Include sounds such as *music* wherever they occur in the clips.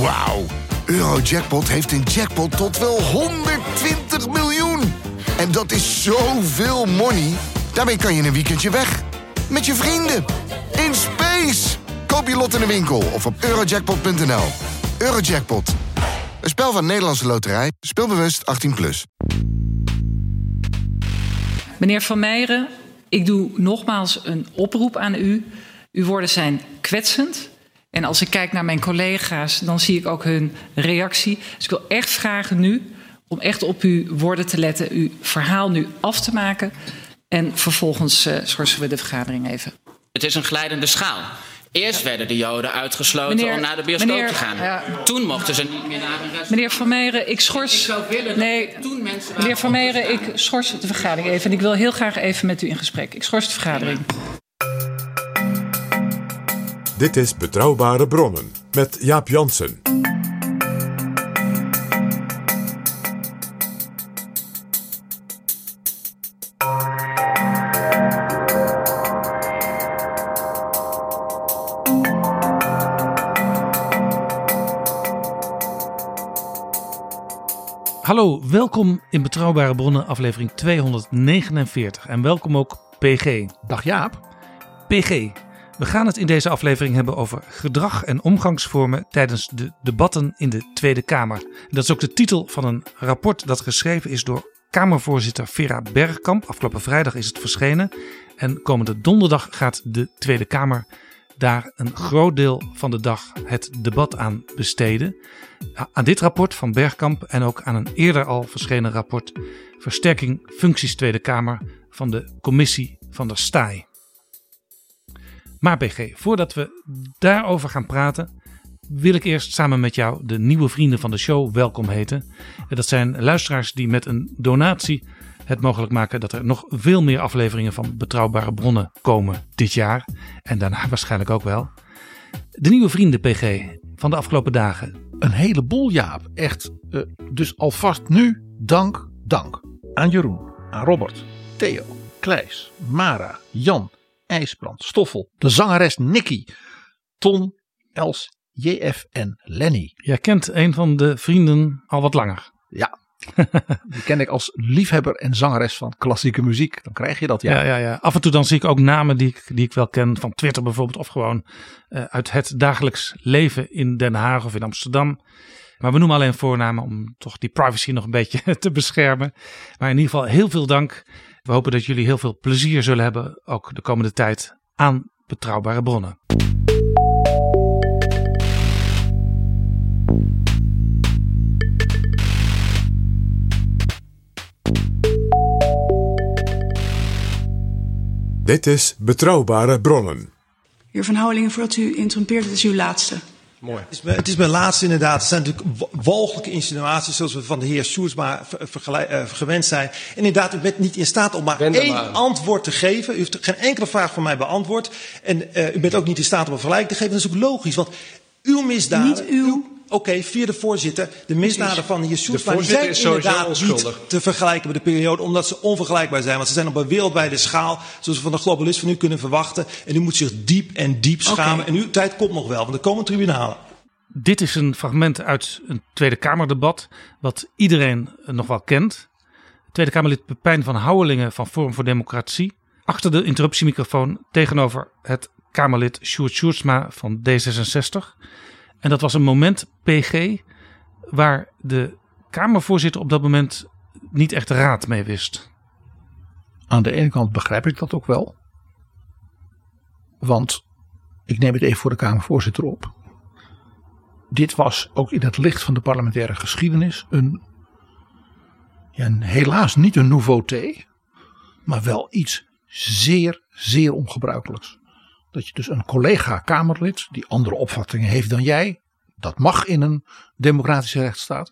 Wauw. Eurojackpot heeft een jackpot tot wel 120 miljoen. En dat is zoveel money. Daarmee kan je een weekendje weg. Met je vrienden. In space. Koop je lot in de winkel of op eurojackpot.nl. Eurojackpot. Een spel van Nederlandse Loterij. Speelbewust 18+. Plus. Meneer Van Meijeren, ik doe nogmaals een oproep aan u. Uw woorden zijn kwetsend. En als ik kijk naar mijn collega's, dan zie ik ook hun reactie. Dus ik wil echt vragen nu om echt op uw woorden te letten, uw verhaal nu af te maken. En vervolgens uh, schorsen we de vergadering even. Het is een glijdende schaal. Eerst werden de Joden uitgesloten Meneer- om naar de bioscoop meneer, te gaan. ja. Toen mochten ze niet meer naar een restaurant. Meneer Van Meijeren, ik schors. Ik zou willen nee, toen mensen meneer Van Meijeren, ik schors de vergadering even. En ik wil heel graag even met u in gesprek. Ik schors de vergadering. Dit is Betrouwbare Bronnen met Jaap Jansen. Hallo, welkom in Betrouwbare Bronnen, aflevering 249. En welkom ook PG. Dag Jaap. PG, we gaan het in deze aflevering hebben over gedrag en omgangsvormen tijdens de debatten in de Tweede Kamer. Dat is ook de titel van een rapport dat geschreven is door Kamervoorzitter Vera Bergkamp. Afgelopen vrijdag is het verschenen. En komende donderdag gaat de Tweede Kamer daar een groot deel van de dag het debat aan besteden. Aan dit rapport van Bergkamp en ook aan een eerder al verschenen rapport Versterking Functies Tweede Kamer van de Commissie van der Staaij. Maar BG, voordat we daarover gaan praten, wil ik eerst samen met jou de nieuwe vrienden van de show welkom heten. En Dat zijn luisteraars die met een donatie het mogelijk maken dat er nog veel meer afleveringen van betrouwbare bronnen komen dit jaar. En daarna waarschijnlijk ook wel. De nieuwe vrienden PG van de afgelopen dagen. Een heleboel Jaap. Echt. eh, dus alvast nu dank, dank. Aan Jeroen, aan Robert, Theo, Kleis, Mara, Jan, IJsbrand, Stoffel, de zangeres Nicky, Ton, Els, JF en Lenny. Jij kent een van de vrienden al wat langer. Ja, *laughs* die ken ik als liefhebber en zangeres van klassieke muziek. Dan krijg je dat ja. Ja, ja, ja. Af en toe dan zie ik ook namen die ik, die ik wel ken van Twitter bijvoorbeeld. Of gewoon eh, uit het dagelijks leven in Den Haag of in Amsterdam. Maar we noemen alleen voornamen om toch die privacy nog een beetje *laughs* te beschermen. Maar in ieder geval heel veel dank. We hopen dat jullie heel veel plezier zullen hebben, ook de komende tijd, aan betrouwbare bronnen. Dit is Betrouwbare Bronnen. Heer Van Houwelingen, voordat u interrumpeert, het is uw laatste. Mooi. Het is, mijn, het is mijn laatste inderdaad. Het zijn natuurlijk wa- walgelijke insinuaties zoals we van de heer Sjoerdsma vergelijk- eh, gewend zijn. En inderdaad, u bent niet in staat om maar één antwoord te geven. U heeft geen enkele vraag van mij beantwoord. En eh, u bent ook niet in staat om een vergelijking te geven. Dat is ook logisch, want uw misdaden... Niet uw. Oké, via de voorzitter. De misdaden van Sjoerdsma die zijn inderdaad niet te vergelijken met de periode. Omdat ze onvergelijkbaar zijn. Want ze zijn op een wereldwijde schaal. Zoals we van de globalist van u kunnen verwachten. En u moet zich diep en diep schamen. En uw tijd komt nog wel, want er komen tribunalen. Dit is een fragment uit een Tweede Kamerdebat, wat iedereen eh, nog wel kent. Tweede Kamerlid Pepijn van Houwelingen van Forum voor Democratie. Achter de interruptiemicrofoon tegenover het Kamerlid Sjoerd Sjoerdsma van D66. En dat was een moment, PG, waar de Kamervoorzitter op dat moment niet echt raad mee wist. Aan de ene kant begrijp ik dat ook wel. Want ik neem het even voor de Kamervoorzitter op. Dit was ook in het licht van de parlementaire geschiedenis een, ja, helaas niet een nouveauté, maar wel iets zeer, zeer ongebruikelijks. Dat je dus een collega-Kamerlid die andere opvattingen heeft dan jij, dat mag in een democratische rechtsstaat,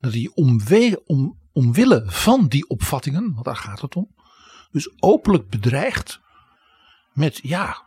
dat omwe, om, omwille van die opvattingen, want daar gaat het om, dus openlijk bedreigt met ja,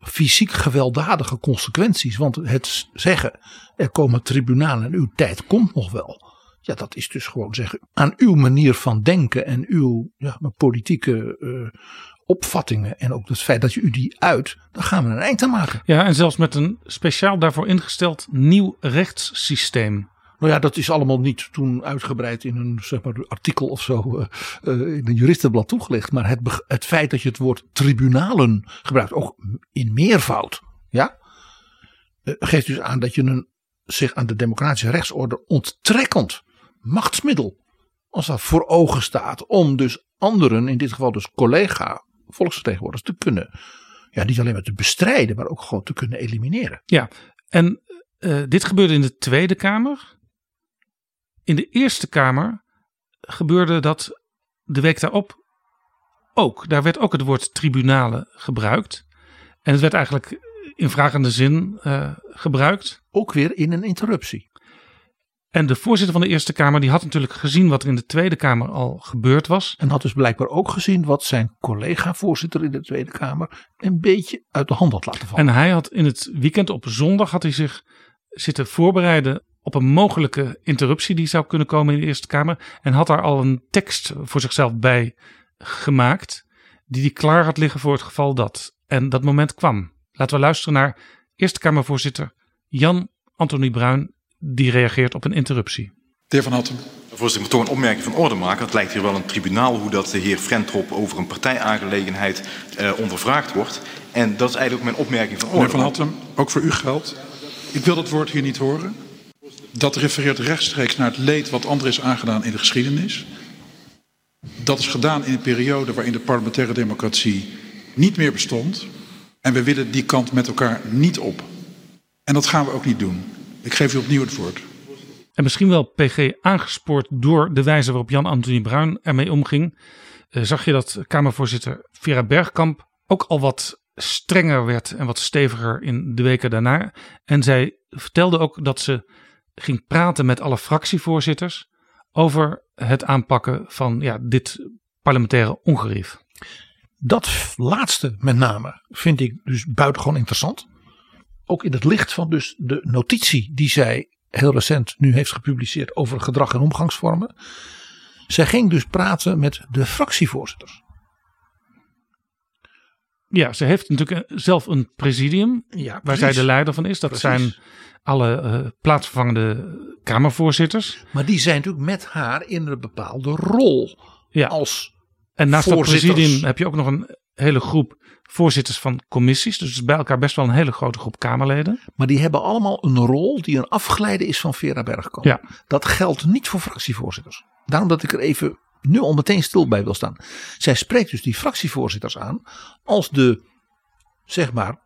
fysiek gewelddadige consequenties. Want het zeggen, er komen tribunalen en uw tijd komt nog wel. Ja, dat is dus gewoon zeggen, aan uw manier van denken en uw ja, politieke eh, opvattingen en ook het feit dat je u die uit, dan gaan we een eind aan maken. Ja, en zelfs met een speciaal daarvoor ingesteld nieuw rechtssysteem. Nou ja, dat is allemaal niet toen uitgebreid in een zeg maar, artikel of zo uh, uh, in een juristenblad toegelicht. Maar het, het feit dat je het woord tribunalen gebruikt, ook in meervoud, ja, uh, geeft dus aan dat je een zich aan de democratische rechtsorde onttrekkend machtsmiddel, als dat voor ogen staat, om dus anderen, in dit geval dus collega volksvertegenwoordigers, te kunnen, ja, niet alleen maar te bestrijden, maar ook gewoon te kunnen elimineren. Ja, en dit gebeurde in de Tweede Kamer. In de Eerste Kamer gebeurde dat de week daarop ook. Daar werd ook het woord tribunalen gebruikt. En het werd eigenlijk in vragende zin uh, gebruikt. Ook weer in een interruptie. En de voorzitter van de Eerste Kamer die had natuurlijk gezien wat er in de Tweede Kamer al gebeurd was. En had dus blijkbaar ook gezien wat zijn collega-voorzitter in de Tweede Kamer een beetje uit de hand had laten vallen. En hij had in het weekend op zondag had hij zich zitten voorbereiden op een mogelijke interruptie die zou kunnen komen in de Eerste Kamer. En had daar al een tekst voor zichzelf bij gemaakt. Die hij klaar had liggen voor het geval dat. En dat moment kwam. Laten we luisteren naar Eerste Kamervoorzitter Jan Anthony Bruin. Die reageert op een interruptie. De heer Van Hattem. Voorzitter, ik moet toch een opmerking van orde maken. Het lijkt hier wel een tribunaal hoe dat de heer Frentrop over een partijaangelegenheid uh, ondervraagd wordt. En dat is eigenlijk ook mijn opmerking van orde. Meneer Van Hattem, ook voor u geldt. Ik wil dat woord hier niet horen. Dat refereert rechtstreeks naar het leed wat anderen is aangedaan in de geschiedenis. Dat is gedaan in een periode waarin de parlementaire democratie niet meer bestond. En we willen die kant met elkaar niet op. En dat gaan we ook niet doen. Ik geef u opnieuw het woord. En misschien wel PG aangespoord door de wijze waarop Jan Anthony Bruin ermee omging. Uh, zag je dat Kamervoorzitter Vera Bergkamp ook al wat strenger werd en wat steviger in de weken daarna. En zij vertelde ook dat ze ging praten met alle fractievoorzitters over het aanpakken van ja, dit parlementaire ongerief. Dat laatste met name vind ik dus buitengewoon interessant. Ook in het licht van dus de notitie die zij heel recent nu heeft gepubliceerd over gedrag en omgangsvormen. Zij ging dus praten met de fractievoorzitters. Ja, ze heeft natuurlijk zelf een presidium ja, waar zij de leider van is. Dat precies. zijn alle uh, plaatsvervangende Kamervoorzitters. Maar die zijn natuurlijk met haar in een bepaalde rol ja. als En naast dat presidium heb je ook nog een hele groep voorzitters van commissies. Dus bij elkaar best wel een hele grote groep Kamerleden. Maar die hebben allemaal een rol die een afgeleide is van Vera Bergkamp. Ja. Dat geldt niet voor fractievoorzitters. Daarom dat ik er even nu al meteen stil bij wil staan. Zij spreekt dus die fractievoorzitters aan als de, zeg maar,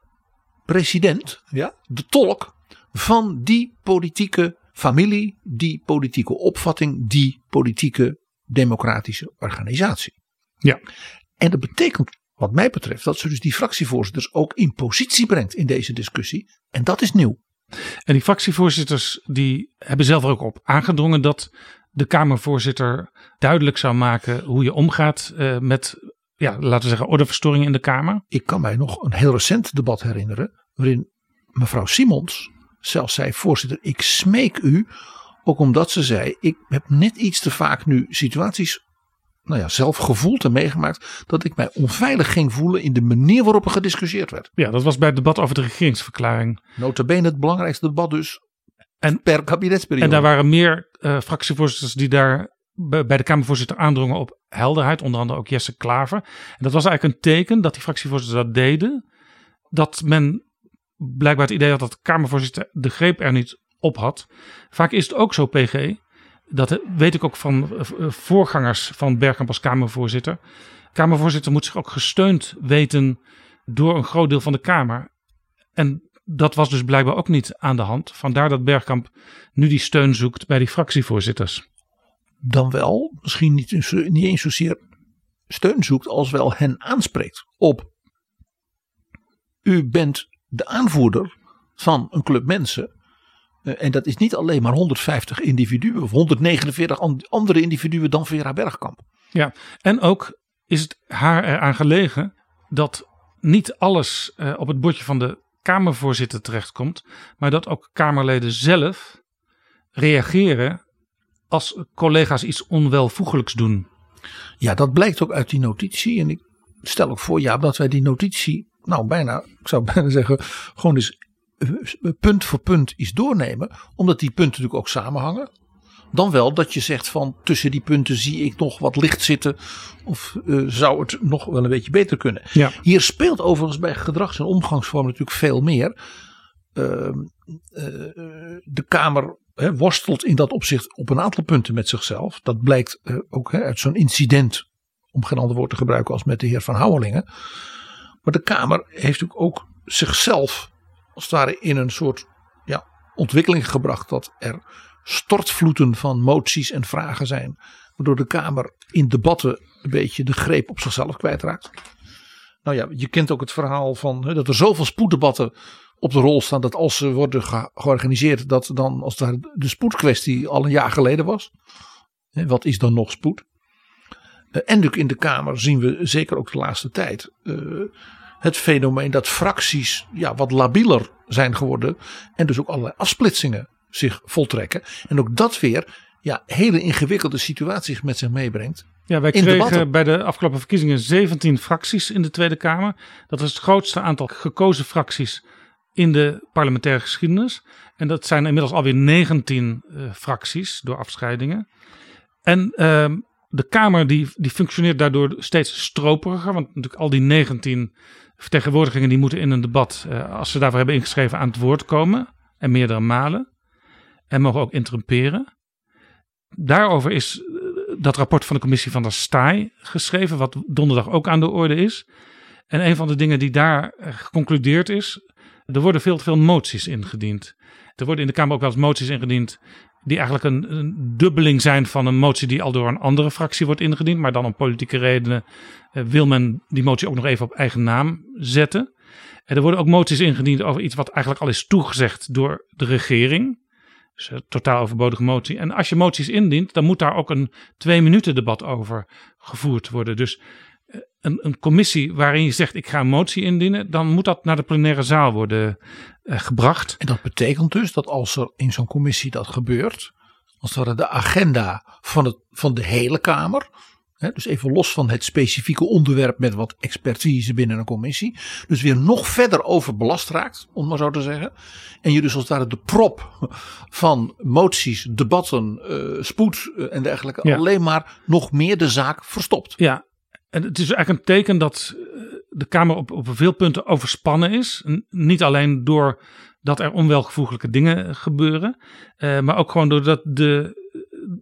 president, ja, de tolk van die politieke familie, die politieke opvatting, die politieke democratische organisatie. Ja. En dat betekent, wat mij betreft, dat ze dus die fractievoorzitters ook in positie brengt in deze discussie. En dat is nieuw. En die fractievoorzitters die hebben zelf ook op aangedrongen dat de Kamervoorzitter duidelijk zou maken hoe je omgaat uh, met, ja, laten we zeggen, ordeverstoringen in de Kamer. Ik kan mij nog een heel recent debat herinneren, waarin mevrouw Simons zelfs zei: Voorzitter, ik smeek u, ook omdat ze zei: Ik heb net iets te vaak nu situaties. Nou ja, zelf gevoeld en meegemaakt dat ik mij onveilig ging voelen in de manier waarop er gediscussieerd werd. Ja, dat was bij het debat over de regeringsverklaring. Notabene het belangrijkste debat dus en, per kabinetsperiode. En daar waren meer uh, fractievoorzitters die daar bij de Kamervoorzitter aandrongen op helderheid. Onder andere ook Jesse Klaver. En dat was eigenlijk een teken dat die fractievoorzitters dat deden. Dat men blijkbaar het idee had dat de Kamervoorzitter de greep er niet op had. Vaak is het ook zo, PG. Dat weet ik ook van voorgangers van Bergkamp als Kamervoorzitter. Kamervoorzitter moet zich ook gesteund weten door een groot deel van de Kamer. En dat was dus blijkbaar ook niet aan de hand. Vandaar dat Bergkamp nu die steun zoekt bij die fractievoorzitters. Dan wel, misschien niet, niet eens zozeer steun zoekt, als wel hen aanspreekt op. U bent de aanvoerder van een club mensen. En dat is niet alleen maar 150 individuen of 149 andere individuen dan Vera Bergkamp. Ja, en ook is het haar eraan gelegen dat niet alles op het bordje van de Kamervoorzitter terechtkomt, maar dat ook Kamerleden zelf reageren als collega's iets onwelvoegelijks doen. Ja, dat blijkt ook uit die notitie. En ik stel ik voor, ja, dat wij die notitie, nou bijna, ik zou *laughs* bijna zeggen, gewoon eens eh, punt voor punt eens doornemen. Omdat die punten natuurlijk ook samenhangen. Dan wel dat je zegt van tussen die punten zie ik nog wat licht zitten. Of uh, zou het nog wel een beetje beter kunnen. Ja. Hier speelt overigens bij gedrags- en omgangsvormen natuurlijk veel meer. Uh, uh, de Kamer he, worstelt in dat opzicht op een aantal punten met zichzelf. Dat blijkt ook he, uit zo'n incident, om geen ander woord te gebruiken als met de heer Van Houwelingen. Maar de Kamer heeft natuurlijk ook zichzelf als het ware in een soort ja, ontwikkeling gebracht dat er stortvloeden van moties en vragen zijn. Waardoor de Kamer in debatten een beetje de greep op zichzelf kwijtraakt. Nou ja, je kent ook het verhaal van dat er zoveel spoeddebatten op de rol staan. Dat als ze worden ge georganiseerd, dat dan als het de spoedkwestie al een jaar geleden was. Wat is dan nog spoed? Uh, en natuurlijk in de Kamer zien we zeker ook de laatste tijd. Uh, het fenomeen dat fracties ja, wat labieler zijn geworden. En dus ook allerlei afsplitsingen zich voltrekken. En ook dat weer ja, hele ingewikkelde situaties met zich meebrengt. Ja, wij kregen bij de afgelopen verkiezingen 17 fracties in de Tweede Kamer. Dat is het grootste aantal gekozen fracties in de parlementaire geschiedenis. En dat zijn inmiddels alweer 19 uh, fracties door afscheidingen. En uh, de Kamer die, die functioneert daardoor steeds stroperiger. Want natuurlijk al die 19 vertegenwoordigingen die moeten in een debat, uh, als ze daarvoor hebben ingeschreven, aan het woord komen. En meerdere malen. En mogen ook interrumperen. Daarover is dat rapport van de commissie van der Staaij geschreven, wat donderdag ook aan de orde is. En een van de dingen die daar geconcludeerd is, er worden veel te veel moties ingediend. Er worden in de Kamer ook wel eens moties ingediend die eigenlijk een, dubbeling zijn van een motie die al door een andere fractie wordt ingediend. Maar dan om politieke redenen uh, wil men die motie ook nog even op eigen naam zetten. En er worden ook moties ingediend over iets wat eigenlijk al is toegezegd door de regering. Dus een totaal overbodige motie. En als je moties indient, dan moet daar ook een twee minuten debat over gevoerd worden. Dus een, een, commissie waarin je zegt ik ga een motie indienen, dan moet dat naar de plenaire zaal worden uh, gebracht. En dat betekent dus dat als er in zo'n commissie dat gebeurt, als er de agenda van, het, van de hele Kamer, hè, dus even los van het specifieke onderwerp met wat expertise binnen een commissie, dus weer nog verder overbelast raakt, om maar zo te zeggen. En je dus als het ware de prop van moties, debatten, uh, spoed uh, en dergelijke ja. alleen maar nog meer de zaak verstopt. Ja, en het is eigenlijk een teken dat de Kamer op, op veel punten overspannen is. Niet alleen door dat er onwelgevoeglijke dingen gebeuren, uh, maar ook gewoon doordat de,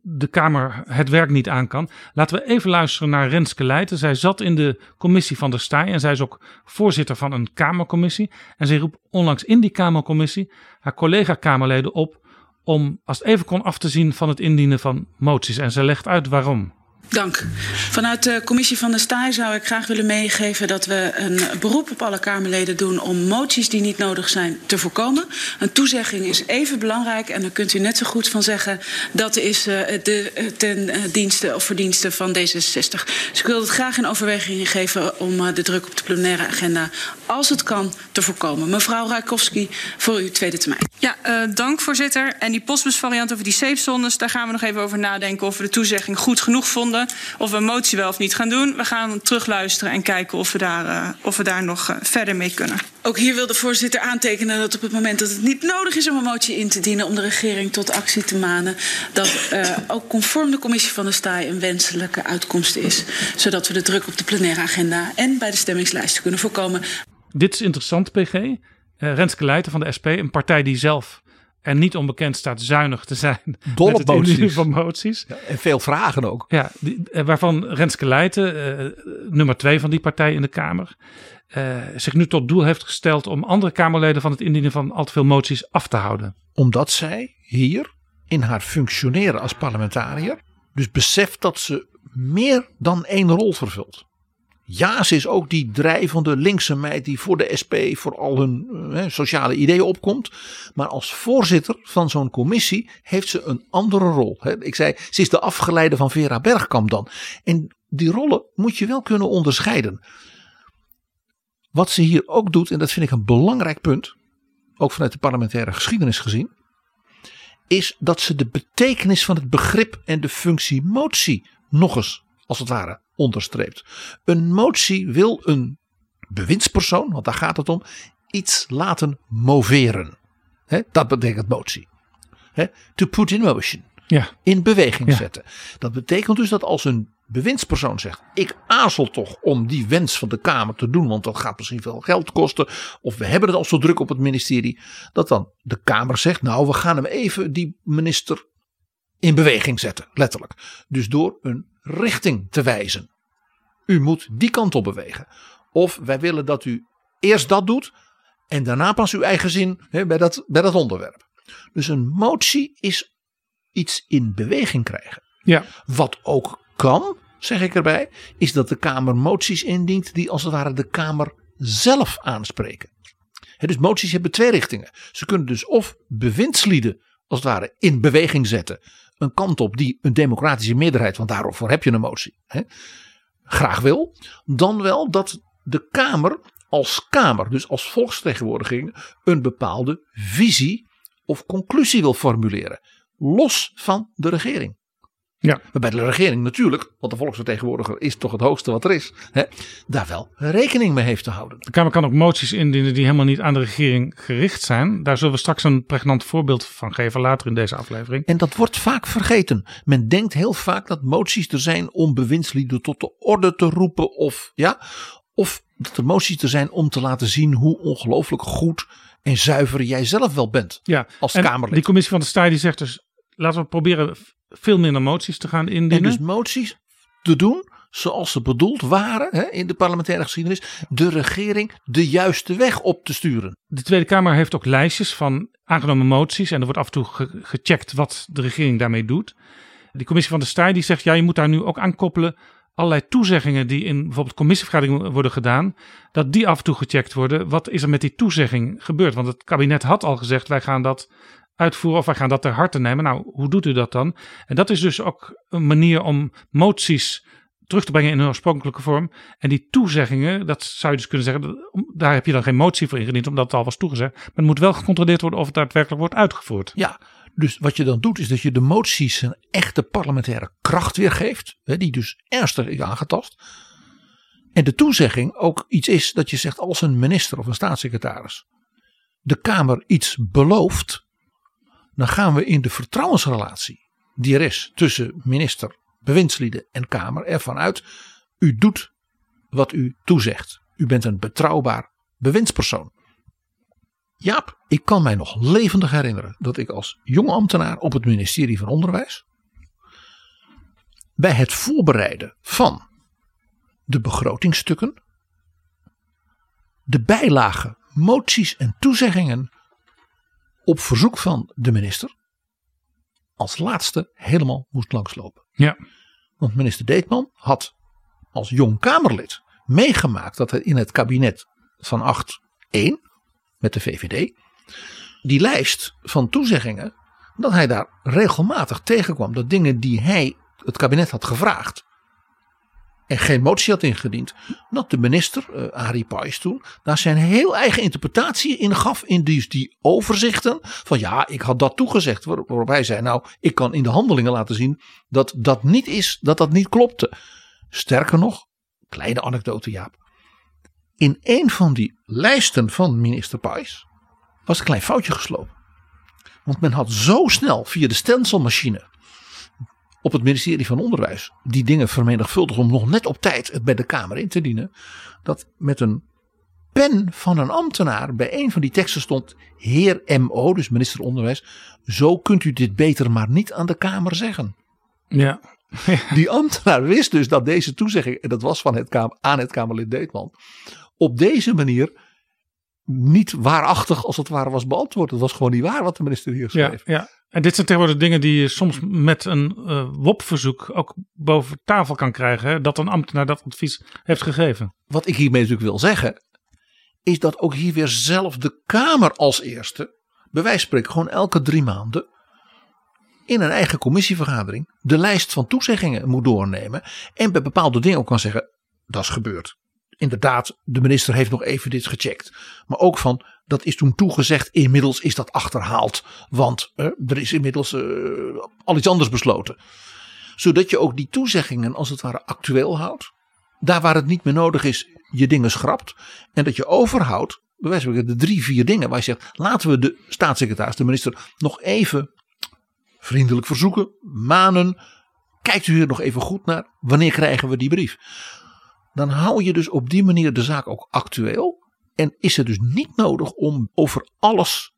de Kamer het werk niet aan kan. Laten we even luisteren naar Renske Leijten. Zij zat in de commissie van de Staaij en zij is ook voorzitter van een Kamercommissie. En zij roept onlangs in die Kamercommissie haar collega-Kamerleden op om als het even kon af te zien van het indienen van moties. En zij legt uit waarom. Dank. Vanuit de commissie van de Staaij zou ik graag willen meegeven dat we een beroep op alle Kamerleden doen om moties die niet nodig zijn te voorkomen. Een toezegging is even belangrijk en daar kunt u net zo goed van zeggen dat is uh, de, ten dienste of verdienste van D66. Dus ik wil het graag in overweging geven om de druk op de plenaire agenda, als het kan, te voorkomen. Mevrouw Rakowski, voor uw tweede termijn. Ja, uh, dank voorzitter. En die postbusvariant over die safe zones, daar gaan we nog even over nadenken of we de toezegging goed genoeg vonden. Of we een motie wel of niet gaan doen. We gaan terugluisteren en kijken of we daar, uh, of we daar nog uh, verder mee kunnen. Ook hier wil de voorzitter aantekenen dat op het moment dat het niet nodig is om een motie in te dienen om de regering tot actie te manen, dat uh, ook conform de commissie van de Staaij een wenselijke uitkomst is. Zodat we de druk op de plenaire agenda en bij de stemmingslijsten kunnen voorkomen. Dit is interessant, PG. Uh, Renske Leijten van de SP, een partij die zelf en niet onbekend staat zuinig te zijn. Dol op moties. van moties. Ja, en veel vragen ook. Ja, die, waarvan Renske Leijten, uh, nummer twee van die partij in de Kamer, uh, zich nu tot doel heeft gesteld om andere Kamerleden van het indienen van al te veel moties af te houden. Omdat zij hier in haar functioneren als parlementariër dus beseft dat ze meer dan één rol vervult. Ja, ze is ook die drijvende linkse meid die voor de SP voor al hun uh, sociale ideeën opkomt. Maar als voorzitter van zo'n commissie heeft ze een andere rol. Ik zei, ze is de afgeleide van Vera Bergkamp dan. En die rollen moet je wel kunnen onderscheiden. Wat ze hier ook doet, en dat vind ik een belangrijk punt, ook vanuit de parlementaire geschiedenis gezien, is dat ze de betekenis van het begrip en de functie motie nog eens, als het ware, onderstreept. Een motie wil een bewindspersoon, want daar gaat het om, iets laten moveren. Dat betekent motie. To put in motion. Ja. In beweging Ja. zetten. Dat betekent dus dat als een bewindspersoon zegt: Ik aarzel toch om die wens van de Kamer te doen, want dat gaat misschien veel geld kosten. Of we hebben het al zo druk op het ministerie. Dat dan de Kamer zegt: Nou, we gaan hem even, die minister, in beweging zetten. Letterlijk. Dus door een richting te wijzen. U moet die kant op bewegen. Of wij willen dat u eerst dat doet en daarna pas uw eigen zin hè, bij, dat, bij dat onderwerp. Dus een motie is iets in beweging krijgen. Ja. Wat ook kan, zeg ik erbij, is dat de Kamer moties indient die als het ware de Kamer zelf aanspreken. Dus moties hebben twee richtingen. Ze kunnen dus of bewindslieden als het ware in beweging zetten. Een kant op die een democratische meerderheid, want daarvoor heb je een motie, hè, graag wil. Dan wel dat de Kamer als Kamer, dus als volksvertegenwoordiging, een bepaalde visie of conclusie wil formuleren. Los van de regering. Ja. Waarbij de regering natuurlijk, want de volksvertegenwoordiger is toch het hoogste wat er is, hè, daar wel rekening mee heeft te houden. De Kamer kan ook moties indienen die helemaal niet aan de regering gericht zijn. Daar zullen we straks een pregnant voorbeeld van geven later in deze aflevering. En dat wordt vaak vergeten. Men denkt heel vaak dat moties er zijn om bewindslieden tot de orde te roepen. Of, ja, of dat er moties er zijn om te laten zien hoe ongelooflijk goed en zuiver jij zelf wel bent. Ja, als en Kamerlid. Die commissie van de Staaij die zegt dus, laten we proberen veel minder moties te gaan indienen. En dus moties te doen zoals ze bedoeld waren hè, in de parlementaire geschiedenis. De regering de juiste weg op te sturen. De Tweede Kamer heeft ook lijstjes van aangenomen moties. En er wordt af en toe ge- gecheckt wat de regering daarmee doet. Die commissie van de Staaij die zegt, ja, je moet daar nu ook aan koppelen allerlei toezeggingen die in bijvoorbeeld commissievergaderingen worden gedaan, dat die af en toe gecheckt worden. Wat is er met die toezegging gebeurd? Want het kabinet had al gezegd, wij gaan dat uitvoeren of wij gaan dat ter harte nemen. Nou, hoe doet u dat dan? En dat is dus ook een manier om moties terug te brengen in hun oorspronkelijke vorm. En die toezeggingen, dat zou je dus kunnen zeggen, daar heb je dan geen motie voor ingediend, omdat het al was toegezegd. Maar het moet wel gecontroleerd worden of het daadwerkelijk wordt uitgevoerd. Ja, dus wat je dan doet is dat je de moties een echte parlementaire kracht weergeeft. Die dus ernstig is aangetast. En de toezegging ook iets is dat je zegt als een minister of een staatssecretaris de Kamer iets belooft. Dan gaan we in de vertrouwensrelatie die er is tussen minister, bewindslieden en Kamer ervan uit. U doet wat u toezegt. U bent een betrouwbaar bewindspersoon. Jaap, ik kan mij nog levendig herinneren dat ik als jong ambtenaar op het ministerie van Onderwijs bij het voorbereiden van de begrotingstukken de bijlagen, moties en toezeggingen op verzoek van de minister als laatste helemaal moest langslopen. Ja. Want minister Deetman had als jong Kamerlid meegemaakt dat er in het kabinet van 8-1 met de VVD die lijst van toezeggingen dat hij daar regelmatig tegenkwam dat dingen die hij het kabinet had gevraagd en geen motie had ingediend, dat de minister, eh Arie Pais toen, daar zijn heel eigen interpretatie in gaf in die, overzichten van ja, ik had dat toegezegd, waar- waarop hij zei nou, ik kan in de handelingen laten zien dat dat niet is, dat dat niet klopte. Sterker nog, kleine anekdote Jaap, in een van die lijsten van minister Pais was een klein foutje geslopen. Want men had zo snel via de stencilmachine op het ministerie van Onderwijs die dingen vermenigvuldigd om nog net op tijd het bij de Kamer in te dienen. Dat met een pen van een ambtenaar bij een van die teksten stond heer MO, dus minister Onderwijs. Zo kunt u dit beter maar niet aan de Kamer zeggen. Ja. *laughs* Die ambtenaar wist dus dat deze toezegging, en dat was van het Kamer, aan het Kamerlid Deetman, op deze manier niet waarachtig als het ware was beantwoord. Het was gewoon niet waar wat de minister hier Ja, schreef. ja. En dit zijn tegenwoordig dingen die je soms met een eh WOP-verzoek ook boven tafel kan krijgen. Hè, dat een ambtenaar dat advies heeft gegeven. Wat ik hiermee natuurlijk wil zeggen, is dat ook hier weer zelf de Kamer als eerste, bij wijze van spreken gewoon elke drie maanden, in een eigen commissievergadering de lijst van toezeggingen moet doornemen. En bij bepaalde dingen ook kan zeggen, dat is gebeurd. Inderdaad, de minister heeft nog even dit gecheckt. Maar ook van, dat is toen toegezegd, inmiddels is dat achterhaald. Want eh, er is inmiddels eh, al iets anders besloten. Zodat je ook die toezeggingen als het ware actueel houdt. Daar waar het niet meer nodig is, je dingen schrapt. En dat je overhoudt, spreken, de drie, vier dingen waar je zegt, laten we de staatssecretaris, de minister, nog even vriendelijk verzoeken, manen. Kijkt u hier nog even goed naar, wanneer krijgen we die brief? Dan hou je dus op die manier de zaak ook actueel. En is het dus niet nodig om over alles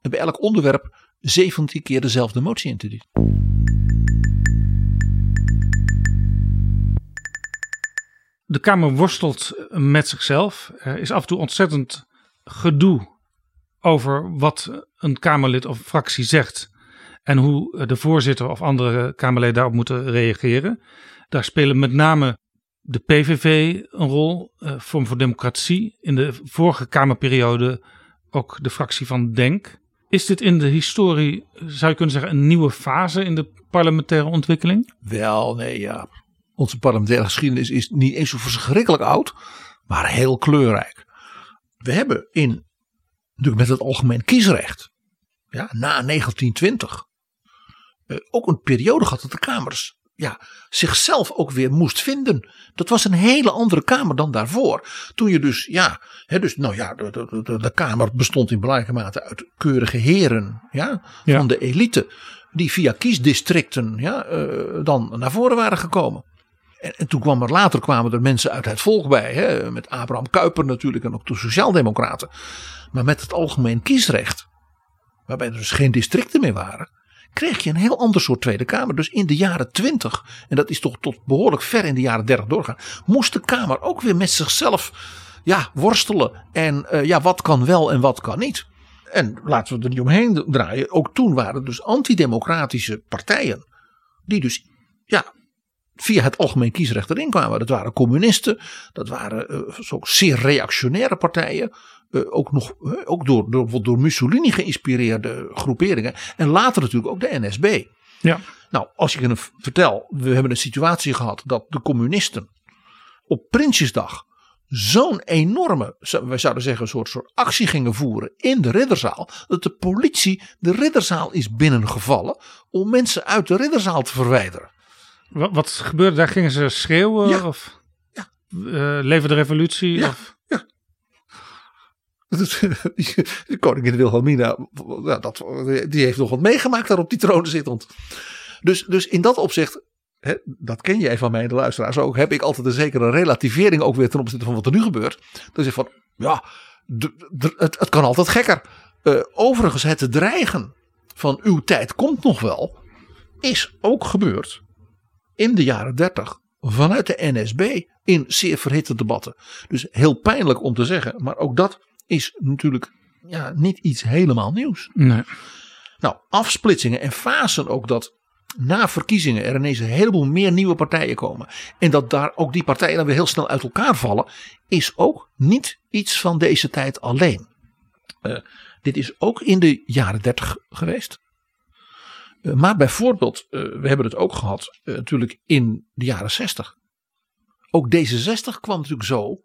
bij elk onderwerp 17 keer dezelfde motie in te dienen. De Kamer worstelt met zichzelf. Er is af en toe ontzettend gedoe over wat een Kamerlid of fractie zegt. En hoe de voorzitter of andere Kamerleden daarop moeten reageren. Daar spelen met name de PVV een rol, uh, Vorm voor Democratie. In de vorige Kamerperiode ook de fractie van Denk. Is dit in de historie, zou je kunnen zeggen, een nieuwe fase in de parlementaire ontwikkeling? Wel, nee, ja. Onze parlementaire geschiedenis is niet eens zo verschrikkelijk oud, maar heel kleurrijk. We hebben in, natuurlijk met het algemeen kiesrecht, ja, na 1920, uh, ook een periode gehad dat de Kamers ja, zichzelf ook weer moest vinden. Dat was een hele andere Kamer dan daarvoor. Toen je dus, ja, hè, dus, nou ja, de, de, de, Kamer bestond in belangrijke mate uit keurige heren ja, ja. van de elite. Die via kiesdistricten ja, uh, dan naar voren waren gekomen. En, en, toen kwam er later kwamen er mensen uit het volk bij. Hè, met Abraham Kuyper natuurlijk en ook de Sociaaldemocraten. Maar met het algemeen kiesrecht. Waarbij er dus geen districten meer waren kreeg je een heel ander soort Tweede Kamer. Dus in de jaren 20, en dat is toch tot behoorlijk ver in de jaren 30 doorgaan, moest de Kamer ook weer met zichzelf ja, worstelen. En uh, ja, wat kan wel en wat kan niet. En laten we er niet omheen draaien. Ook toen waren er dus antidemocratische partijen. Die dus ja, via het algemeen kiesrecht erin kwamen. Dat waren communisten. Dat waren uh, zeer reactionaire partijen. Uh, ook, nog, uh, ook door, door, door Mussolini geïnspireerde groeperingen. En later natuurlijk ook de NSB. Ja. Nou, als je een vertel, we hebben een situatie gehad dat de communisten op Prinsjesdag zo'n enorme, wij zouden zeggen, een soort, soort actie gingen voeren in de ridderzaal. Dat de politie de ridderzaal is binnengevallen om mensen uit de ridderzaal te verwijderen. Wat, wat gebeurde daar? Gingen ze schreeuwen? Ja. Of ja. Uh, leven de revolutie? Ja. Of? ja. De *laughs* koningin Wilhelmina, dat, die heeft nog wat meegemaakt daar op die troon zittend. Dus, dus in dat opzicht, hè, dat ken jij van mij de luisteraars ook, heb ik altijd een zekere relativering ook weer ten opzichte van wat er nu gebeurt. Dan zeg van, ja, het, het, kan altijd gekker. Uh, overigens, het dreigen van uw tijd komt nog wel, is ook gebeurd in de jaren 30 vanuit de NSB in zeer verhitte debatten. Dus heel pijnlijk om te zeggen, maar ook dat is natuurlijk ja, niet iets helemaal nieuws. Nee. Nou, afsplitsingen en fasen ook dat na verkiezingen er ineens een heleboel meer nieuwe partijen komen. En dat daar ook die partijen dan weer heel snel uit elkaar vallen, is ook niet iets van deze tijd alleen. Uh, dit is ook in de jaren 30 geweest. Uh, maar bijvoorbeeld, uh, we hebben het ook gehad natuurlijk in de jaren 60. Ook D66 kwam natuurlijk zo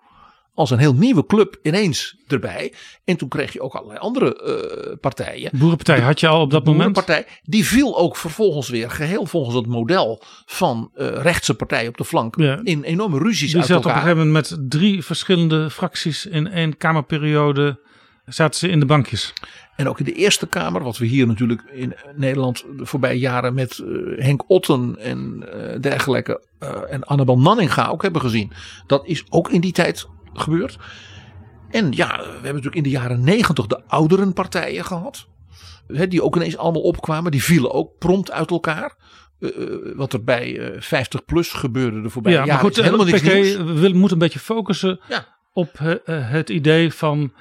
als een heel nieuwe club ineens erbij. En toen kreeg je ook allerlei andere uh, partijen. Boerenpartij had je al op dat moment? Boerenpartij, die viel ook vervolgens weer geheel volgens het model van uh, rechtse partijen op de flank. Ja. In enorme ruzies die uit zat elkaar. op een gegeven moment met drie verschillende fracties in één kamerperiode. Zaten ze in de bankjes. En ook in de Eerste Kamer, wat we hier natuurlijk in Nederland de voorbije jaren met uh, Henk Otten en uh, dergelijke. Uh, en Annabel Nanninga ook hebben gezien. Dat is ook in die tijd gebeurd. En ja, we hebben natuurlijk in de jaren negentig de ouderen partijen gehad. Hè, die ook ineens allemaal opkwamen. Die vielen ook prompt uit elkaar. Uh, wat er bij uh, 50 plus gebeurde de voorbije ja, jaren. Maar goed, helemaal niks we moeten een beetje focussen ja. op uh, het idee van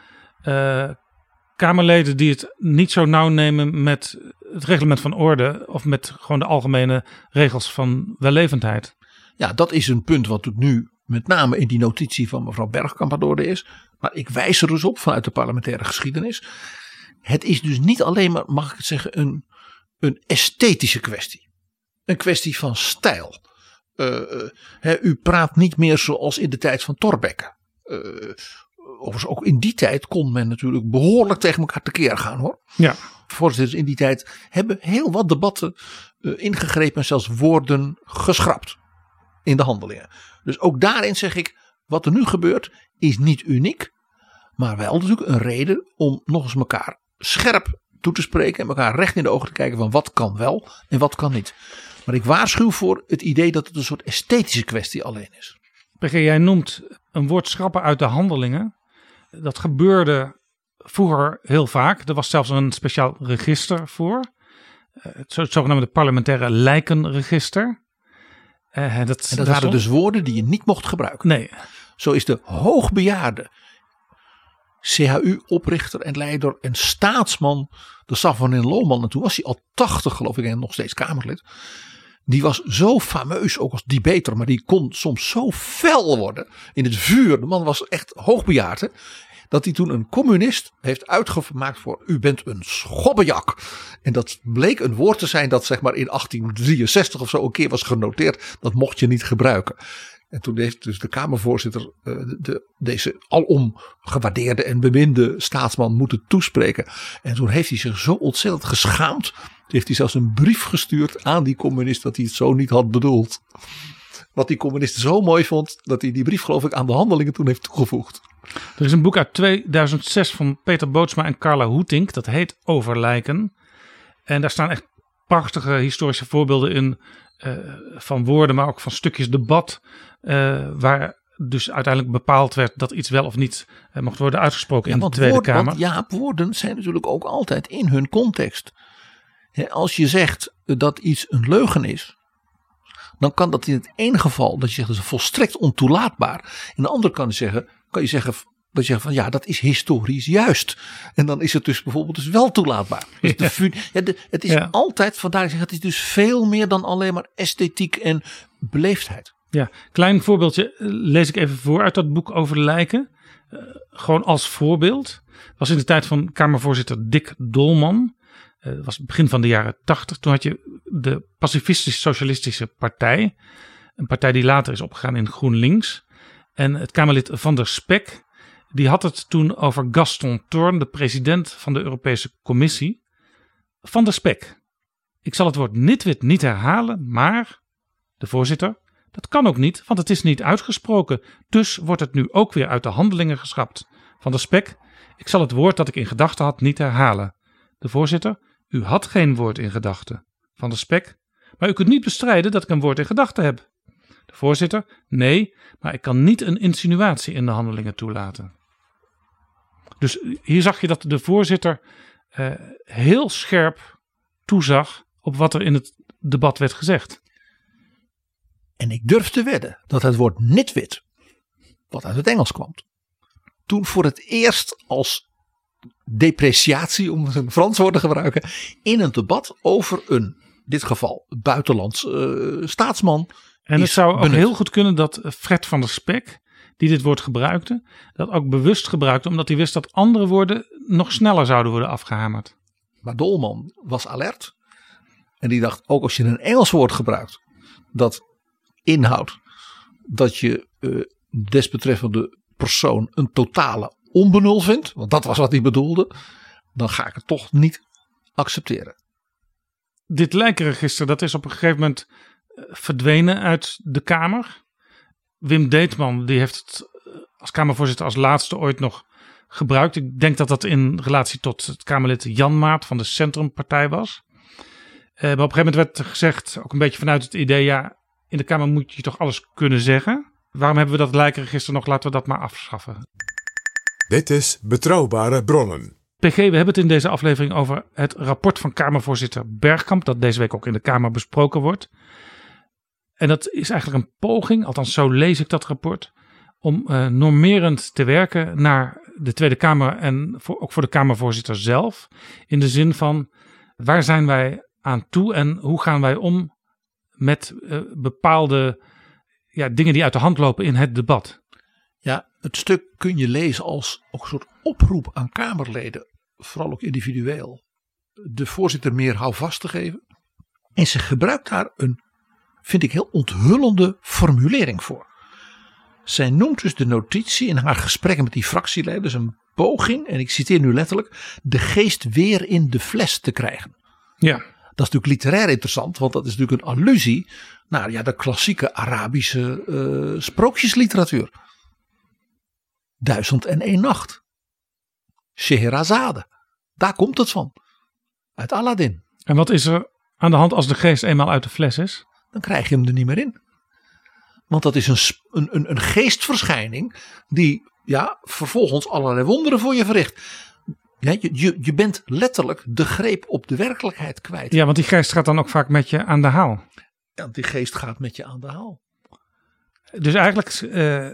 Kamerleden die het niet zo nauw nemen met het reglement van orde. Of met gewoon de algemene regels van wellevendheid. Ja, dat is een punt wat nu met name in die notitie van mevrouw Bergkamp aan de orde is. Maar ik wijs er dus op vanuit de parlementaire geschiedenis. Het is dus niet alleen maar, mag ik het zeggen, een, een esthetische kwestie. Een kwestie van stijl. Uh, he, u praat niet meer zoals in de tijd van Thorbecke. Uh, overigens ook in die tijd kon men natuurlijk behoorlijk tegen elkaar tekeer gaan hoor. Ja. Voorzitters in die tijd hebben heel wat debatten eh, ingegrepen, zelfs woorden geschrapt in de handelingen. Dus ook daarin zeg ik, wat er nu gebeurt is niet uniek, maar wel natuurlijk een reden om nog eens elkaar scherp toe te spreken en elkaar recht in de ogen te kijken van wat kan wel en wat kan niet. Maar ik waarschuw voor het idee dat het een soort esthetische kwestie alleen is. PG, jij noemt een woord schrappen uit de handelingen. Dat gebeurde vroeger heel vaak. Er was zelfs een speciaal register voor. Eh, Het zo- het zogenaamde parlementaire lijkenregister. Eh, dat, En dat waren dus woorden die je niet mocht gebruiken. Nee. Zo is de hoogbejaarde CHU-oprichter en leider en staatsman, de Savonin Lohman, en toen was hij al 80 geloof ik en nog steeds Kamerlid. Die was zo fameus ook als debater, maar die kon soms zo fel worden in het vuur. De man was echt hoogbejaard. Hè? Dat hij toen een communist heeft uitgemaakt voor u bent een schobbejak. En dat bleek een woord te zijn dat zeg maar in 1863 of zo een keer was genoteerd. Dat mocht je niet gebruiken. En toen heeft dus de Kamervoorzitter eh, de, de- deze alom gewaardeerde en beminde staatsman moeten toespreken. En toen heeft hij zich zo ontzettend geschaamd. Heeft hij zelfs een brief gestuurd aan die communist dat hij het zo niet had bedoeld. Wat die communist zo mooi vond dat hij die brief geloof ik aan de handelingen toen heeft toegevoegd. Er is een boek uit 2006 van Peter Bootsma en Carla Hoetink. Dat heet Over lijken. En daar staan echt prachtige historische voorbeelden in. eh, van woorden, maar ook van stukjes debat. eh, waar dus uiteindelijk bepaald werd dat iets wel of niet eh, mocht worden uitgesproken in de Tweede Kamer. Jaap, woorden zijn natuurlijk ook altijd in hun context. Als je zegt dat iets een leugen is, dan kan dat in het ene geval dat je zegt dat is volstrekt ontoelaatbaar. In de andere kan je zeggen, kan je zeggen dat je zegt van ja, dat is historisch juist. En dan is het dus bijvoorbeeld dus wel toelaatbaar. *laughs* Dus de fu- ja, de- het is Ja. altijd, vandaar ik zeg, het is dus veel meer dan alleen maar esthetiek en beleefdheid. Ja, klein voorbeeldje eh, lees ik even voor uit dat boek over lijken. Eh, gewoon als voorbeeld. was in de tijd van Kamervoorzitter Dick Dolman. Eh, Dat was begin van de jaren tachtig. Toen had je de Pacifistisch Socialistische Partij. Een partij die later is opgegaan in GroenLinks. En het Kamerlid Van der Spek. Die had het toen over Gaston Thorn, de president van de Europese Commissie. Van der Spek. Ik zal het woord nitwit niet herhalen, maar de voorzitter, dat kan ook niet, want het is niet uitgesproken. Dus wordt het nu ook weer uit de handelingen geschrapt. Van der Spek, ik zal het woord dat ik in gedachten had niet herhalen. De voorzitter, u had geen woord in gedachten. Van der Spek, maar u kunt niet bestrijden dat ik een woord in gedachten heb. De voorzitter, nee, maar ik kan niet een insinuatie in de handelingen toelaten. Dus hier zag je dat de voorzitter eh, heel scherp toezag op wat er in het debat werd gezegd. En ik durf te wedden dat het woord nitwit, wat uit het Engels kwam, toen voor het eerst als depreciatie, om een Frans woord te gebruiken, in een debat over een, in dit geval, buitenlands eh, staatsman. En het zou ook heel goed kunnen dat Fred van der Spek, die dit woord gebruikte, dat ook bewust gebruikte, omdat hij wist dat andere woorden nog sneller zouden worden afgehamerd. Maar Dolman was alert. En die dacht, ook als je een Engels woord gebruikt, dat inhoudt dat je eh, desbetreffende persoon een totale onbenul vindt, want dat was wat hij bedoelde, dan ga ik het toch niet accepteren. Dit lijkenregister, dat is op een gegeven moment eh, verdwenen uit de Kamer. Wim Deetman, die heeft het eh, als Kamervoorzitter als laatste ooit nog gebruikt. Ik denk dat dat in relatie tot het Kamerlid Jan Maat van de Centrumpartij was. Eh, maar op een gegeven moment werd er gezegd, ook een beetje vanuit het idee, ja, in de Kamer moet je toch alles kunnen zeggen. Waarom hebben we dat lijkenregister nog? Laten we dat maar afschaffen. Dit is Betrouwbare Bronnen. PG, we hebben het in deze aflevering over het rapport van Kamervoorzitter Bergkamp, dat deze week ook in de Kamer besproken wordt. En dat is eigenlijk een poging, althans zo lees ik dat rapport, om eh, normerend te werken naar de Tweede Kamer en ook voor de Kamervoorzitter zelf. In de zin van waar zijn wij aan toe en hoe gaan wij om met eh, bepaalde ja, dingen die uit de hand lopen in het debat. Ja, het stuk kun je lezen als ook een soort oproep aan Kamerleden, vooral ook individueel, de voorzitter meer houvast te geven. En ze gebruikt daar een, vind ik, heel onthullende formulering voor. Zij noemt dus de notitie in haar gesprekken met die fractieleiders een poging, en ik citeer nu letterlijk, de geest weer in de fles te krijgen. Ja. Dat is natuurlijk literair interessant, want dat is natuurlijk een allusie naar ja, de klassieke Arabische uh, sprookjesliteratuur. Duizend en één nacht. Scheherazade. Daar komt het van. Uit Aladdin. En wat is er aan de hand als de geest eenmaal uit de fles is? Dan krijg je hem er niet meer in. Want dat is een, een, een geestverschijning die ja, vervolgens allerlei wonderen voor je verricht. Ja, je, je, je bent letterlijk de greep op de werkelijkheid kwijt. Ja, want die geest gaat dan ook vaak met je aan de haal. Ja, die geest gaat met je aan de haal. Dus eigenlijk uh,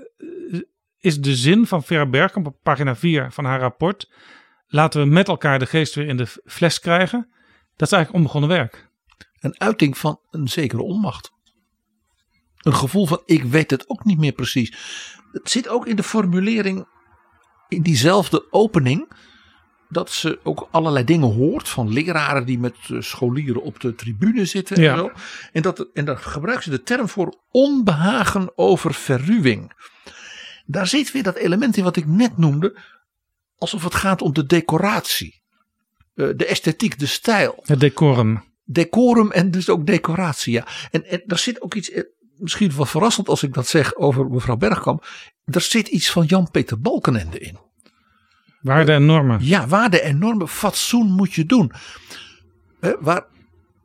is de zin van Vera Bergkamp op pagina 4 van haar rapport. Laten we met elkaar de geest weer in de fles krijgen. Dat is eigenlijk onbegonnen werk. Een uiting van een zekere onmacht. Een gevoel van ik weet het ook niet meer precies. Het zit ook in de formulering in diezelfde opening dat ze ook allerlei dingen hoort van leraren die met eh, scholieren op de tribune zitten. En, zo. en, dat, en daar gebruiken ze de term voor onbehagen over verruwing. Daar zit weer dat element in wat ik net noemde, alsof het gaat om de decoratie, eh, de esthetiek, de stijl. Het decorum. Decorum en dus ook decoratie, ja. En, en daar zit ook iets, eh, misschien wel verrassend als ik dat zeg over mevrouw Bergkamp. Er zit iets van Jan-Peter Balkenende in. Waarden en normen. Ja, waarden en normen. Fatsoen moet je doen. waar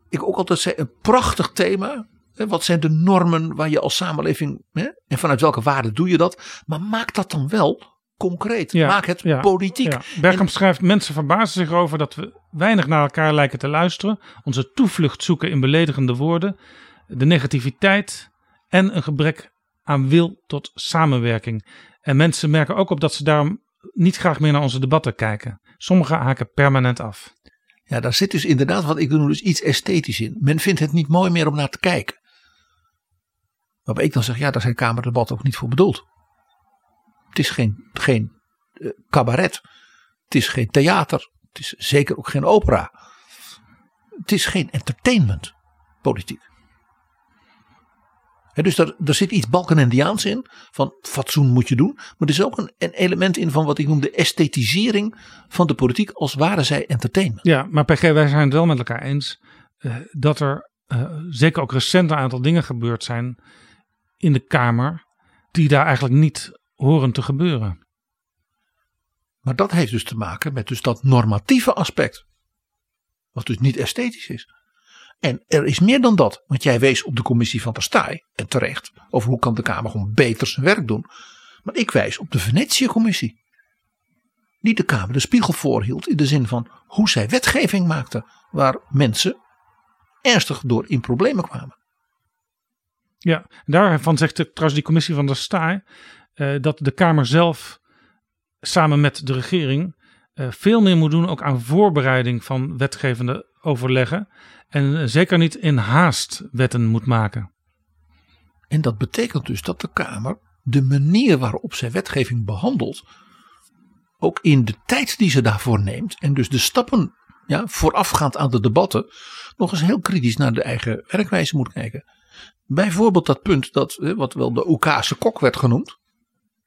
ik ook altijd zei, een prachtig thema. Wat zijn de normen waar je als samenleving. en vanuit welke waarden doe je dat? Maar maak dat dan wel concreet. maak het politiek. Ja. Bergkamp schrijft: Mensen verbazen zich over dat we weinig naar elkaar lijken te luisteren. Onze toevlucht zoeken in beledigende woorden. De negativiteit en een gebrek aan wil tot samenwerking. En mensen merken ook op dat ze daarom niet graag meer naar onze debatten kijken. Sommigen haken permanent af. Ja, daar zit dus inderdaad wat ik noem dus iets esthetisch in. Men vindt het niet mooi meer om naar te kijken. Waarbij ik dan zeg, ja, daar zijn kamerdebatten ook niet voor bedoeld. Het is geen, geen uh, cabaret. Het is geen theater. Het is zeker ook geen opera. Het is geen entertainment politiek dus daar, daar zit iets Balkenendiaans in, van fatsoen moet je doen. Maar er is ook een, een, element in van wat ik noem de esthetisering van de politiek als waren zij entertainment. Ja, maar PG, wij zijn het wel met elkaar eens uh, dat er uh, zeker ook recent een aantal dingen gebeurd zijn in de Kamer die daar eigenlijk niet horen te gebeuren. Maar dat heeft dus te maken met dus dat normatieve aspect. Wat dus niet esthetisch is. En er is meer dan dat, want jij wees op de commissie van Verstaai, en terecht, over hoe kan de Kamer gewoon beter zijn werk doen. Maar ik wijs op de Venetië-commissie. Die de Kamer de spiegel voorhield in de zin van hoe zij wetgeving maakte, waar mensen ernstig door in problemen kwamen. Ja, daarvan zegt trouwens die commissie van der Staaij uh, dat de Kamer zelf samen met de regering uh, veel meer moet doen ook aan voorbereiding van wetgevende overleggen. En zeker niet in haast wetten moet maken. En dat betekent dus dat de Kamer de manier waarop zij wetgeving behandelt, ook in de tijd die ze daarvoor neemt, en dus de stappen ja, voorafgaand aan de debatten, nog eens heel kritisch naar de eigen werkwijze moet kijken. Bijvoorbeeld dat punt dat, wat wel de Oekase kok werd genoemd,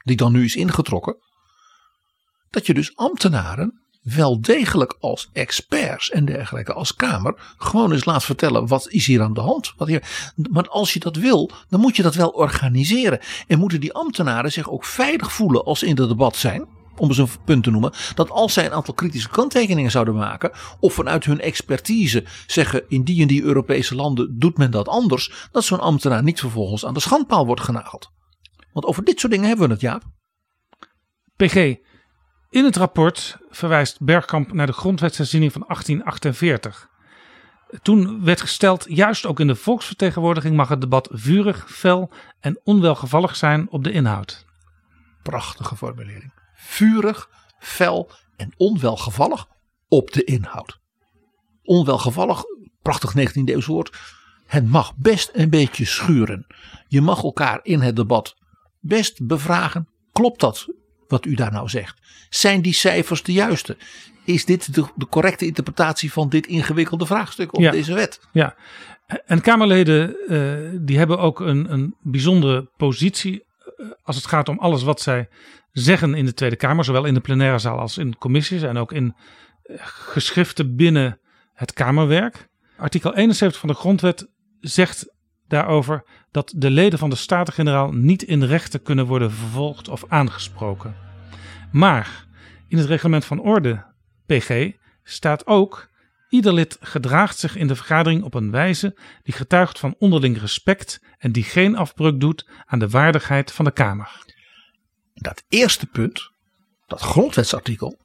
die dan nu is ingetrokken, dat je dus ambtenaren wel degelijk als experts en dergelijke als Kamer gewoon eens laat vertellen wat is hier aan de hand. Wat hier, maar als je dat wil, dan moet je dat wel organiseren. En moeten die ambtenaren zich ook veilig voelen als ze in het debat zijn. Om eens een punt te noemen. Dat als zij een aantal kritische kanttekeningen zouden maken. Of vanuit hun expertise zeggen in die en die Europese landen doet men dat anders. Dat zo'n ambtenaar niet vervolgens aan de schandpaal wordt genageld. Want over dit soort dingen hebben we het Jaap. PG, in het rapport verwijst Bergkamp naar de grondwetsherziening van 1848. Toen werd gesteld, juist ook in de volksvertegenwoordiging mag het debat vurig, fel en onwelgevallig zijn op de inhoud. Prachtige formulering. Vurig, fel en onwelgevallig op de inhoud. Onwelgevallig, prachtig 19e eeuws woord. Het mag best een beetje schuren. Je mag elkaar in het debat best bevragen. Klopt dat wat u daar nou zegt. Zijn die cijfers de juiste? Is dit de, de correcte interpretatie van dit ingewikkelde vraagstuk of deze wet? Ja, en Kamerleden uh, die hebben ook een, een bijzondere positie als het gaat om alles wat zij zeggen in de Tweede Kamer, zowel in de plenaire zaal als in commissies en ook in uh, geschriften binnen het Kamerwerk. Artikel 71 van de Grondwet zegt daarover dat de leden van de Staten-Generaal niet in rechten kunnen worden vervolgd of aangesproken. Maar in het reglement van orde, PG, staat ook: ieder lid gedraagt zich in de vergadering op een wijze die getuigt van onderling respect en die geen afbreuk doet aan de waardigheid van de Kamer. Dat eerste punt, dat grondwetsartikel,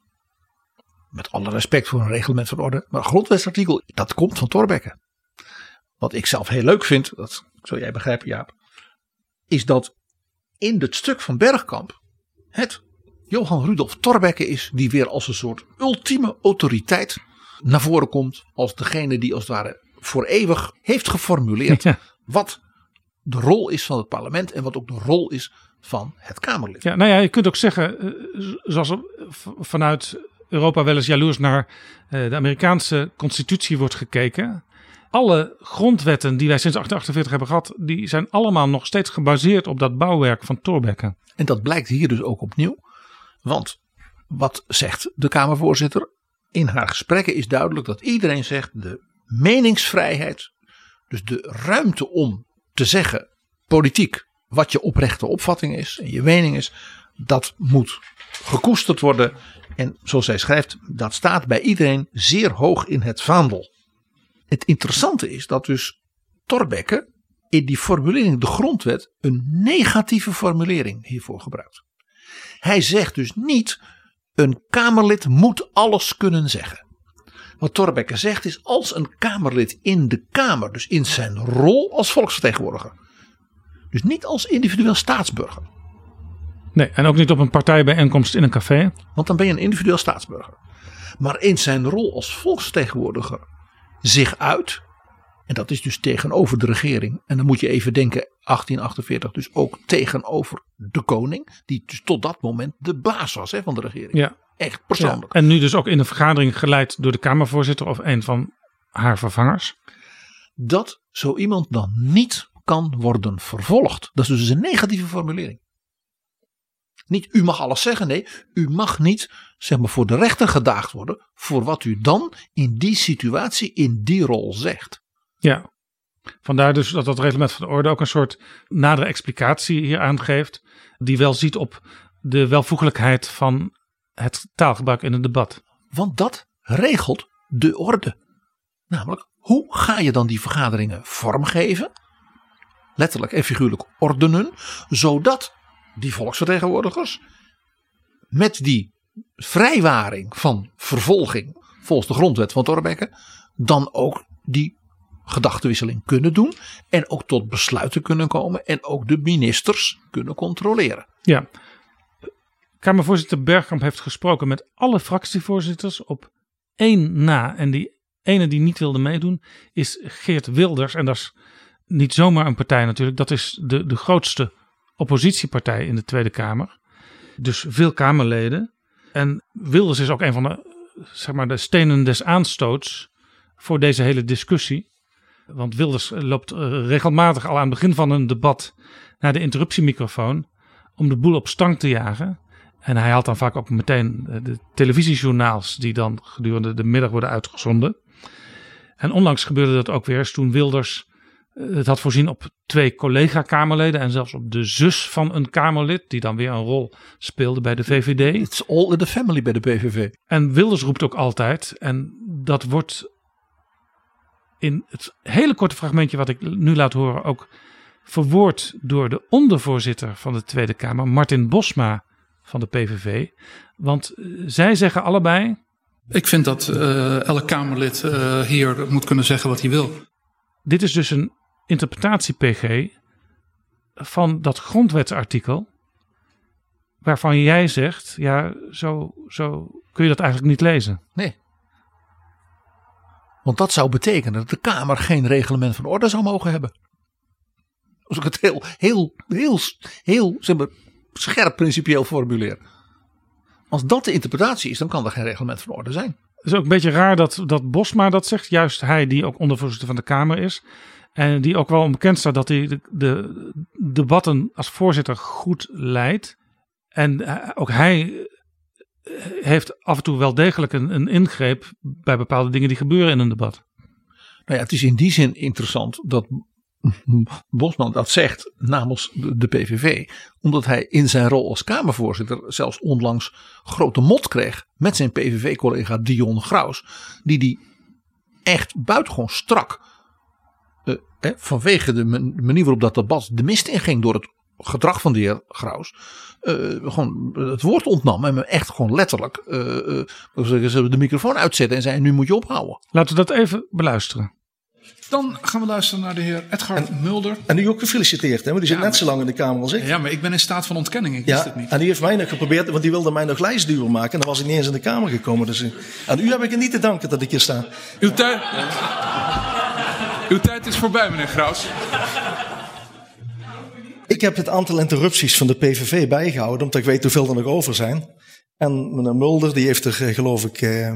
met alle respect voor een reglement van orde, maar grondwetsartikel, dat komt van Thorbecke. Wat ik zelf heel leuk vind, dat zul jij begrijpen Jaap, is dat in het stuk van Bergkamp het Johan Rudolf Thorbecke is die weer als een soort ultieme autoriteit naar voren komt als degene die als het ware voor eeuwig heeft geformuleerd wat de rol is van het parlement en wat ook de rol is van het Kamerlid. Ja, nou ja, je kunt ook zeggen, eh, zoals er vanuit Europa wel eens jaloers naar eh, de Amerikaanse constitutie wordt gekeken. Alle grondwetten die wij sinds 1848 hebben gehad, die zijn allemaal nog steeds gebaseerd op dat bouwwerk van Thorbecke. En dat blijkt hier dus ook opnieuw. Want wat zegt de Kamervoorzitter? In haar gesprekken is duidelijk dat iedereen zegt de meningsvrijheid, dus de ruimte om te zeggen politiek wat je oprechte opvatting is en je mening is, dat moet gekoesterd worden. En zoals zij schrijft, dat staat bij iedereen zeer hoog in het vaandel. Het interessante is dat dus Thorbecke in die formulering, de grondwet, een negatieve formulering hiervoor gebruikt. Hij zegt dus niet, een Kamerlid moet alles kunnen zeggen. Wat Thorbecke zegt is, als een Kamerlid in de Kamer, dus in zijn rol als volksvertegenwoordiger, dus niet als individueel staatsburger. Nee, en ook niet op een partijbijeenkomst in een café. Want dan ben je een individueel staatsburger. Maar in zijn rol als volksvertegenwoordiger zich uit. En dat is dus tegenover de regering. En dan moet je even denken, 1848 dus ook tegenover de koning. Die dus tot dat moment de baas was hè, van de regering. Ja. Echt persoonlijk. Ja, en nu dus ook in een vergadering geleid door de Kamervoorzitter of een van haar vervangers. Dat zo iemand dan niet kan worden vervolgd. Dat is dus een negatieve formulering. Niet u mag alles zeggen, nee, u mag niet zeg maar, voor de rechter gedaagd worden voor wat u dan in die situatie, in die rol zegt. Ja, vandaar dus dat dat reglement van de orde ook een soort nadere explicatie hier aangeeft, die wel ziet op de welvoegelijkheid van het taalgebruik in een debat. Want dat regelt de orde. Namelijk, hoe ga je dan die vergaderingen vormgeven? Letterlijk en figuurlijk ordenen, zodat die volksvertegenwoordigers met die vrijwaring van vervolging volgens de grondwet van Thorbecke dan ook die gedachtenwisseling kunnen doen en ook tot besluiten kunnen komen en ook de ministers kunnen controleren. Ja. Kamervoorzitter Bergkamp heeft gesproken met alle fractievoorzitters op één na. En die ene die niet wilde meedoen is Geert Wilders. En dat is niet zomaar een partij natuurlijk. Dat is de, de grootste oppositiepartij in de Tweede Kamer. Dus veel Kamerleden. En Wilders is ook een van de, zeg maar, de stenen des aanstoots voor deze hele discussie. Want Wilders loopt eh, regelmatig al aan het begin van een debat naar de interruptiemicrofoon om de boel op stang te jagen. En hij haalt dan vaak ook meteen eh, de televisiejournaals die dan gedurende de middag worden uitgezonden. En onlangs gebeurde dat ook weer toen Wilders het had voorzien op twee collega-Kamerleden en zelfs op de zus van een Kamerlid, die dan weer een rol speelde bij de VVD. It's all in the family bij de PVV. En Wilders roept ook altijd, en dat wordt in het hele korte fragmentje wat ik nu laat horen ook verwoord door de ondervoorzitter van de Tweede Kamer, Martin Bosma van de PVV. Want eh, zij zeggen allebei. Ik vind dat uh, elk Kamerlid uh, hier moet kunnen zeggen wat hij wil. Dit is dus een interpretatie PG van dat grondwetsartikel. Waarvan jij zegt, ja, zo, zo kun je dat eigenlijk niet lezen. Nee. Want dat zou betekenen dat de Kamer geen reglement van orde zou mogen hebben. Als ik het heel, heel, heel, heel zeg maar, scherp principieel formuleer. Als dat de interpretatie is, dan kan er geen reglement van orde zijn. Het is ook een beetje raar dat, dat Bosma dat zegt. Juist hij die ook ondervoorzitter van de Kamer is. En die ook wel onbekend staat dat hij de, de debatten als voorzitter goed leidt. En eh, ook hij heeft af en toe wel degelijk een, een ingreep bij bepaalde dingen die gebeuren in een debat. Nou ja, het is in die zin interessant dat Bosman dat zegt namens de PVV. Omdat hij in zijn rol als Kamervoorzitter zelfs onlangs grote mot kreeg met zijn PVV-collega Dion Graus. Die die echt buitengewoon strak, eh, eh, vanwege de manier waarop dat debat de mist inging door het gedrag van de heer Graus. Uh, gewoon het woord ontnam en me echt gewoon letterlijk uh, uh, de microfoon uitzetten en zei nu moet je ophouden. Laten we dat even beluisteren. Dan gaan we luisteren naar de heer Edgar Mulder. En die ook gefeliciteerd, hè? want die zit net zo lang in de Kamer als ik. Ja, maar ik ben in staat van ontkenning, ik ja, wist het niet. En die heeft mij nog geprobeerd, want die wilde mij nog lijstduwer maken. En dan was ik niet eens in de Kamer gekomen. Dus aan u heb ik het niet te danken dat ik hier sta. Uw tijd, Uw tijd is voorbij, meneer Graus. Ik heb het aantal interrupties van de PVV bijgehouden, omdat ik weet hoeveel er nog over zijn. En meneer Mulder, die heeft er geloof ik eh,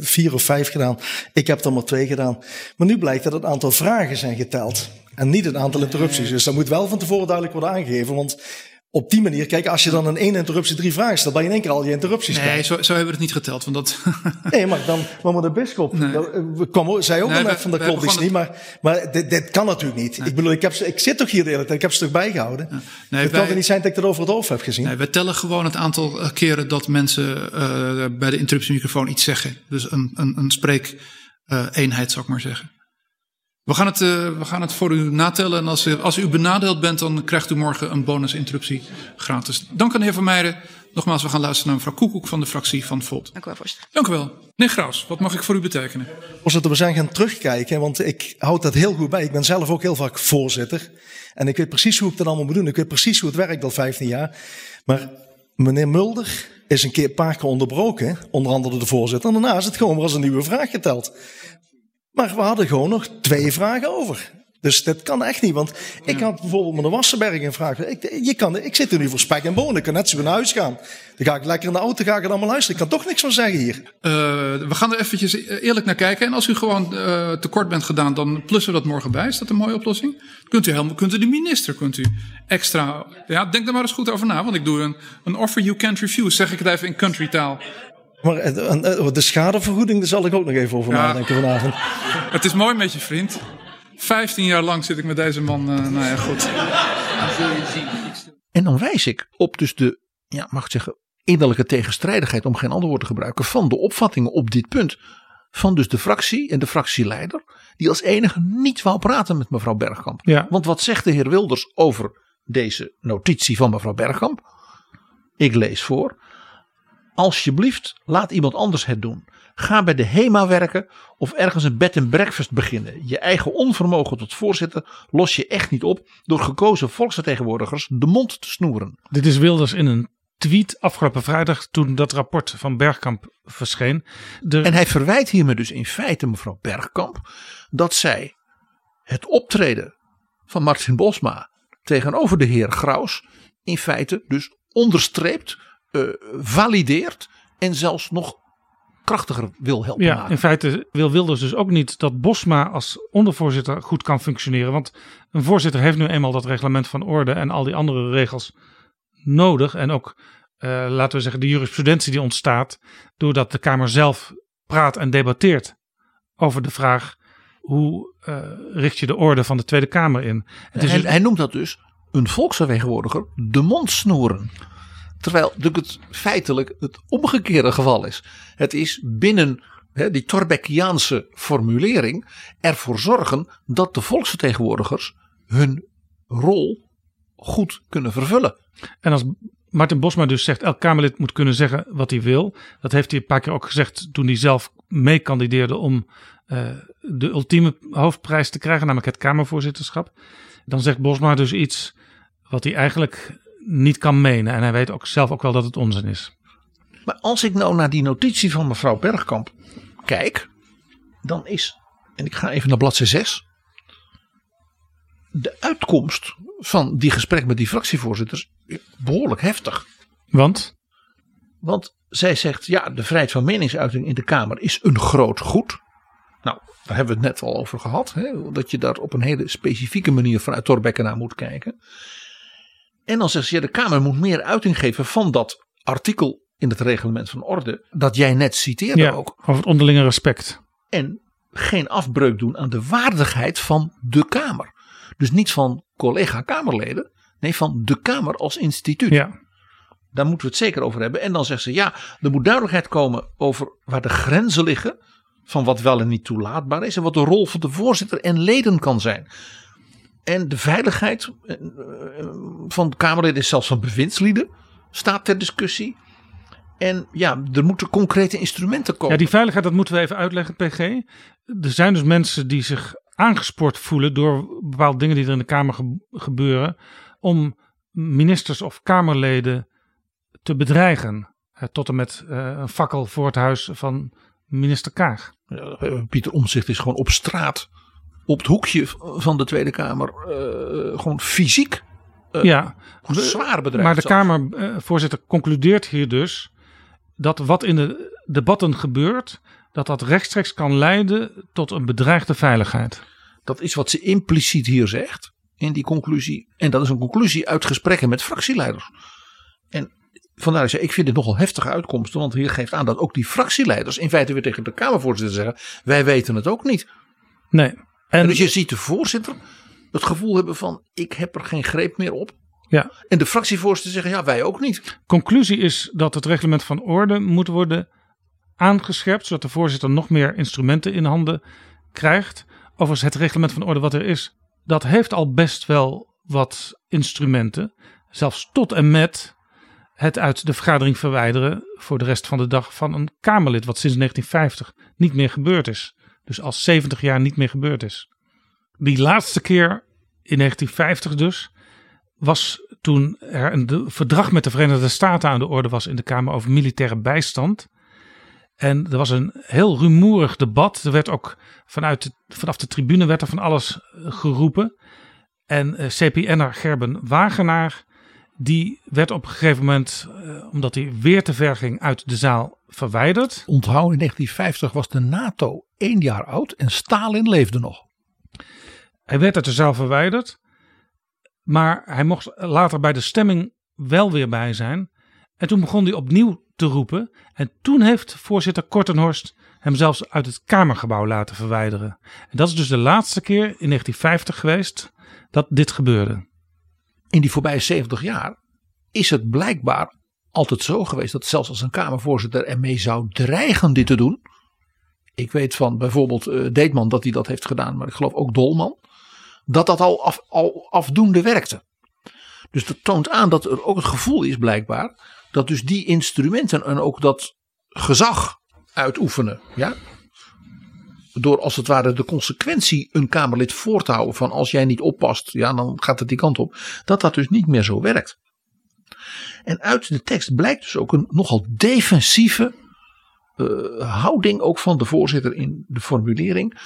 vier of vijf gedaan. Ik heb er maar twee gedaan. Maar nu blijkt dat het aantal vragen zijn geteld. En niet het aantal interrupties. Dus dat moet wel van tevoren duidelijk worden aangegeven. Want op die manier, kijk, als je dan in één interruptie drie vragen stelt, dan je in één keer al je interrupties Nee, zo, zo, hebben we het niet geteld. Want dat... *laughs* nee, maar dan, maar de bischop, nee. dat, kwam, zei ook nee, net van, dat klopt iets niet. Maar, maar dit, dit, kan natuurlijk niet. Ik bedoel, ik, heb, ik zit toch hier de hele tijd, ik heb ze toch bijgehouden. Ja. Nee, het wij, kan er niet zijn dat ik dat over het hoofd heb gezien. Nee, we tellen gewoon het aantal eh, keren dat mensen uh, bij de interruptiemicrofoon iets zeggen. Dus een, een, een uh, zou ik maar zeggen. We gaan, het, uh, we gaan het voor u natellen. En als, u, als u benadeeld bent, dan krijgt u morgen een bonusinterruptie gratis. Dank aan de heer Van Meijeren. Nogmaals, we gaan luisteren naar mevrouw Koekoek van de fractie van Volt. Dank u wel, voorzitter. Dank u wel. Meneer Graus, wat mag ik voor u betekenen? Voorzitter, we zijn gaan terugkijken, want ik houd dat heel goed bij. Ik ben zelf ook heel vaak voorzitter. En ik weet precies hoe ik dat allemaal moet doen. Ik weet precies hoe het werkt al 15 jaar. Maar meneer Mulder is een keer een paar keer onderbroken. Onder andere de voorzitter. En daarna is het gewoon weer als een nieuwe vraag geteld. Maar we hadden gewoon nog twee vragen over. Dus dat kan echt niet. Want ik had bijvoorbeeld met de Wassenberg een vraag. Ik, je kan, ik zit er nu voor spek en bonen. Ik kan net zo naar huis gaan. Dan ga ik lekker in de auto, ga ik er allemaal luisteren. Ik kan toch niks van zeggen hier. Uh, we gaan er eventjes eerlijk naar kijken. En als u gewoon uh, tekort bent gedaan, dan plussen we dat morgen bij. Is dat een mooie oplossing? Kunt u, helemaal, kunt u de minister kunt u extra... Ja, denk er maar eens goed over na. Want ik doe een, een offer you can't refuse. Zeg ik het even in country taal. Maar de schadevergoeding, daar zal ik ook nog even over ja, nadenken vanavond. Het is mooi met je vriend. Vijftien jaar lang zit ik met deze man. Uh, nou ja, goed. En dan wijs ik op dus de, ja, mag ik zeggen, innerlijke tegenstrijdigheid, om geen ander woord te gebruiken, van de opvattingen op dit punt. Van dus de fractie en de fractieleider, die als enige niet wou praten met mevrouw Bergkamp. Ja. Want wat zegt de heer Wilders over deze notitie van mevrouw Bergkamp? Ik lees voor. Alsjeblieft, laat iemand anders het doen. Ga bij de HEMA werken of ergens een bed and breakfast beginnen. Je eigen onvermogen tot voorzitter los je echt niet op door gekozen volksvertegenwoordigers de mond te snoeren. Dit is Wilders in een tweet afgelopen vrijdag toen dat rapport van Bergkamp verscheen. De... En hij verwijt hiermee dus in feite mevrouw Bergkamp dat zij het optreden van Martin Bosma tegenover de heer Graus in feite dus onderstreept uh, valideert en zelfs nog krachtiger wil helpen ja, maken. In feite wil Wilders dus ook niet dat Bosma als ondervoorzitter goed kan functioneren. Want een voorzitter heeft nu eenmaal dat reglement van orde en al die andere regels nodig. En ook, uh, laten we zeggen, de jurisprudentie die ontstaat doordat de Kamer zelf praat en debatteert over de vraag hoe uh, richt je de orde van de Tweede Kamer in. Het is hij, dus... hij noemt dat dus een volksvertegenwoordiger de mond snoeren. Terwijl het feitelijk het omgekeerde geval is. Het is binnen hè, die Torbeckiaanse formulering ervoor zorgen dat de volksvertegenwoordigers hun rol goed kunnen vervullen. En als Martin Bosma dus zegt, elk Kamerlid moet kunnen zeggen wat hij wil. Dat heeft hij een paar keer ook gezegd toen hij zelf meekandideerde om uh, de ultieme hoofdprijs te krijgen, namelijk het Kamervoorzitterschap. Dan zegt Bosma dus iets wat hij eigenlijk niet kan menen. En hij weet ook zelf ook wel dat het onzin is. Maar als ik nou naar die notitie van mevrouw Bergkamp kijk, dan is, en ik ga even naar bladzijde 6. De uitkomst van die gesprek met die fractievoorzitters behoorlijk heftig. Want? Want zij zegt, ja, de vrijheid van meningsuiting in de Kamer is een groot goed. Nou, daar hebben we het net al over gehad. Hè, dat je daar op een hele specifieke manier vanuit Torbekke naar moet kijken. En dan zegt ze, ja, de Kamer moet meer uiting geven van dat artikel in het reglement van orde. Dat jij net citeerde ja, ook. Over het onderlinge respect. En geen afbreuk doen aan de waardigheid van de Kamer. Dus niet van collega-Kamerleden, nee van de Kamer als instituut. Ja. Daar moeten we het zeker over hebben. En dan zegt ze ja, er moet duidelijkheid komen over waar de grenzen liggen. Van wat wel en niet toelaatbaar is. En wat de rol van de voorzitter en leden kan zijn. En de veiligheid eh, van de Kamerleden zelfs van bewindslieden. Staat ter discussie. En ja, er moeten concrete instrumenten komen. Ja, die veiligheid, dat moeten we even uitleggen, PG. Er zijn dus mensen die zich aangespoord voelen door bepaalde dingen die er in de Kamer gebeuren. Om ministers of Kamerleden te bedreigen. tot en met een fakkel voor het huis van minister Kaag. Ja, Pieter Omzicht is gewoon op straat, op het hoekje van de Tweede Kamer, uh, gewoon fysiek. Uh, ja, zwaar bedreigd. Maar de Kamervoorzitter concludeert hier dus dat wat in de debatten gebeurt, dat dat rechtstreeks kan leiden tot een bedreigde veiligheid. Dat is wat ze impliciet hier zegt in die conclusie. En dat is een conclusie uit gesprekken met fractieleiders. En vandaar dat ik zei, ik vind dit nogal heftige uitkomsten. Want hier geeft aan dat ook die fractieleiders in feite weer tegen de Kamervoorzitter zeggen. Wij weten het ook niet. Nee. En, dus je ziet de voorzitter het gevoel hebben van ik heb er geen greep meer op. Ja. En de fractievoorzitter zeggen ja wij ook niet. Conclusie is dat het reglement van orde moet worden aangescherpt. Zodat de voorzitter nog meer instrumenten in handen krijgt. Overigens het reglement van orde wat er is. Dat heeft al best wel wat instrumenten. Zelfs tot en met het uit de vergadering verwijderen voor de rest van de dag van een Kamerlid, wat sinds 1950 niet meer gebeurd is. Dus al 70 jaar niet meer gebeurd is. Die laatste keer in 1950 dus, was toen er een verdrag met de Verenigde Staten aan de orde was in de Kamer over militaire bijstand. En er was een heel rumoerig debat. Er werd ook vanuit vanaf de tribune werd er van alles geroepen. En uh, CPN'er Gerben Wagenaar die werd op een gegeven moment, eh, omdat hij weer te ver ging, uit de zaal verwijderd. Onthoud, in 1950 was de NATO één jaar oud en Stalin leefde nog. Hij werd uit de zaal verwijderd, maar hij mocht later bij de stemming wel weer bij zijn. En toen begon hij opnieuw te roepen. En toen heeft voorzitter Kortenhorst hem zelfs uit het Kamergebouw laten verwijderen. En dat is dus de laatste keer in 1950 geweest dat dit gebeurde in die voorbije 70 jaar is het blijkbaar altijd zo geweest dat zelfs als een Kamervoorzitter ermee zou dreigen dit te doen. Ik weet van bijvoorbeeld uh, Deetman dat hij dat heeft gedaan, maar ik geloof ook Dolman. Dat dat al, af, al afdoende werkte. Dus dat toont aan dat er ook het gevoel is blijkbaar dat dus die instrumenten en ook dat gezag uitoefenen. Ja? Door als het ware de consequentie een Kamerlid voor te houden van als jij niet oppast, ja dan gaat het die kant op. Dat dat dus niet meer zo werkt. En uit de tekst blijkt dus ook een nogal defensieve uh, houding ook van de voorzitter in de formulering.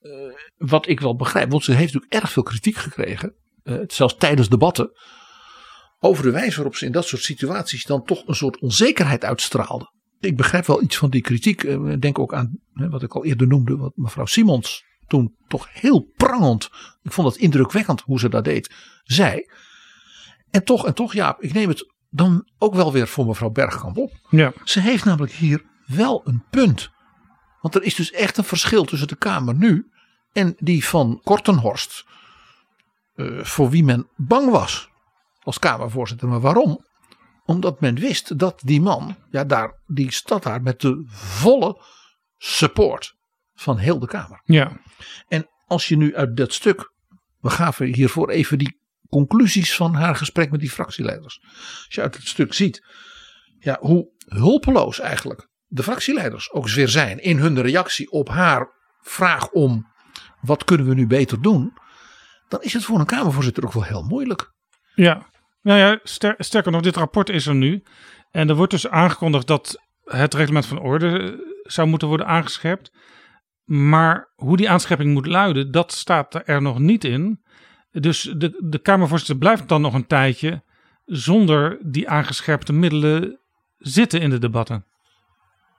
Uh, wat ik wel begrijp, want ze heeft natuurlijk erg veel kritiek gekregen, uh, zelfs tijdens debatten, over de wijze waarop ze in dat soort situaties dan toch een soort onzekerheid uitstraalde ik begrijp wel iets van die kritiek. Eh, ik denk ook aan wat ik al eerder noemde, wat mevrouw Simons toen toch heel prangend, ik vond het indrukwekkend hoe ze dat deed, zei. En toch, en toch, ja, ik neem het dan ook wel weer voor mevrouw Bergkamp op. Ja. Ze heeft namelijk hier wel een punt. Want er is dus echt een verschil tussen de Kamer nu en die van Kortenhorst. Uh, voor wie men bang was als Kamervoorzitter. Maar waarom? Omdat men wist dat die man, ja, daar, die stad daar met de volle support van heel de Kamer. Ja. En als je nu uit dat stuk, we gaven hiervoor even die conclusies van haar gesprek met die fractieleiders. Als je uit het stuk ziet, ja, hoe hulpeloos eigenlijk de fractieleiders ook weer zijn in hun reactie op haar vraag om wat kunnen we nu beter doen. Dan is het voor een Kamervoorzitter ook wel heel moeilijk. Ja, nou ja, sterker nog, dit rapport is er nu. En er wordt dus aangekondigd dat het reglement van orde eh, zou moeten worden aangescherpt. Maar hoe die aanscherping moet luiden, dat staat er nog niet in. Dus de, de Kamervoorzitter blijft dan nog een tijdje zonder die aangescherpte middelen zitten in de debatten.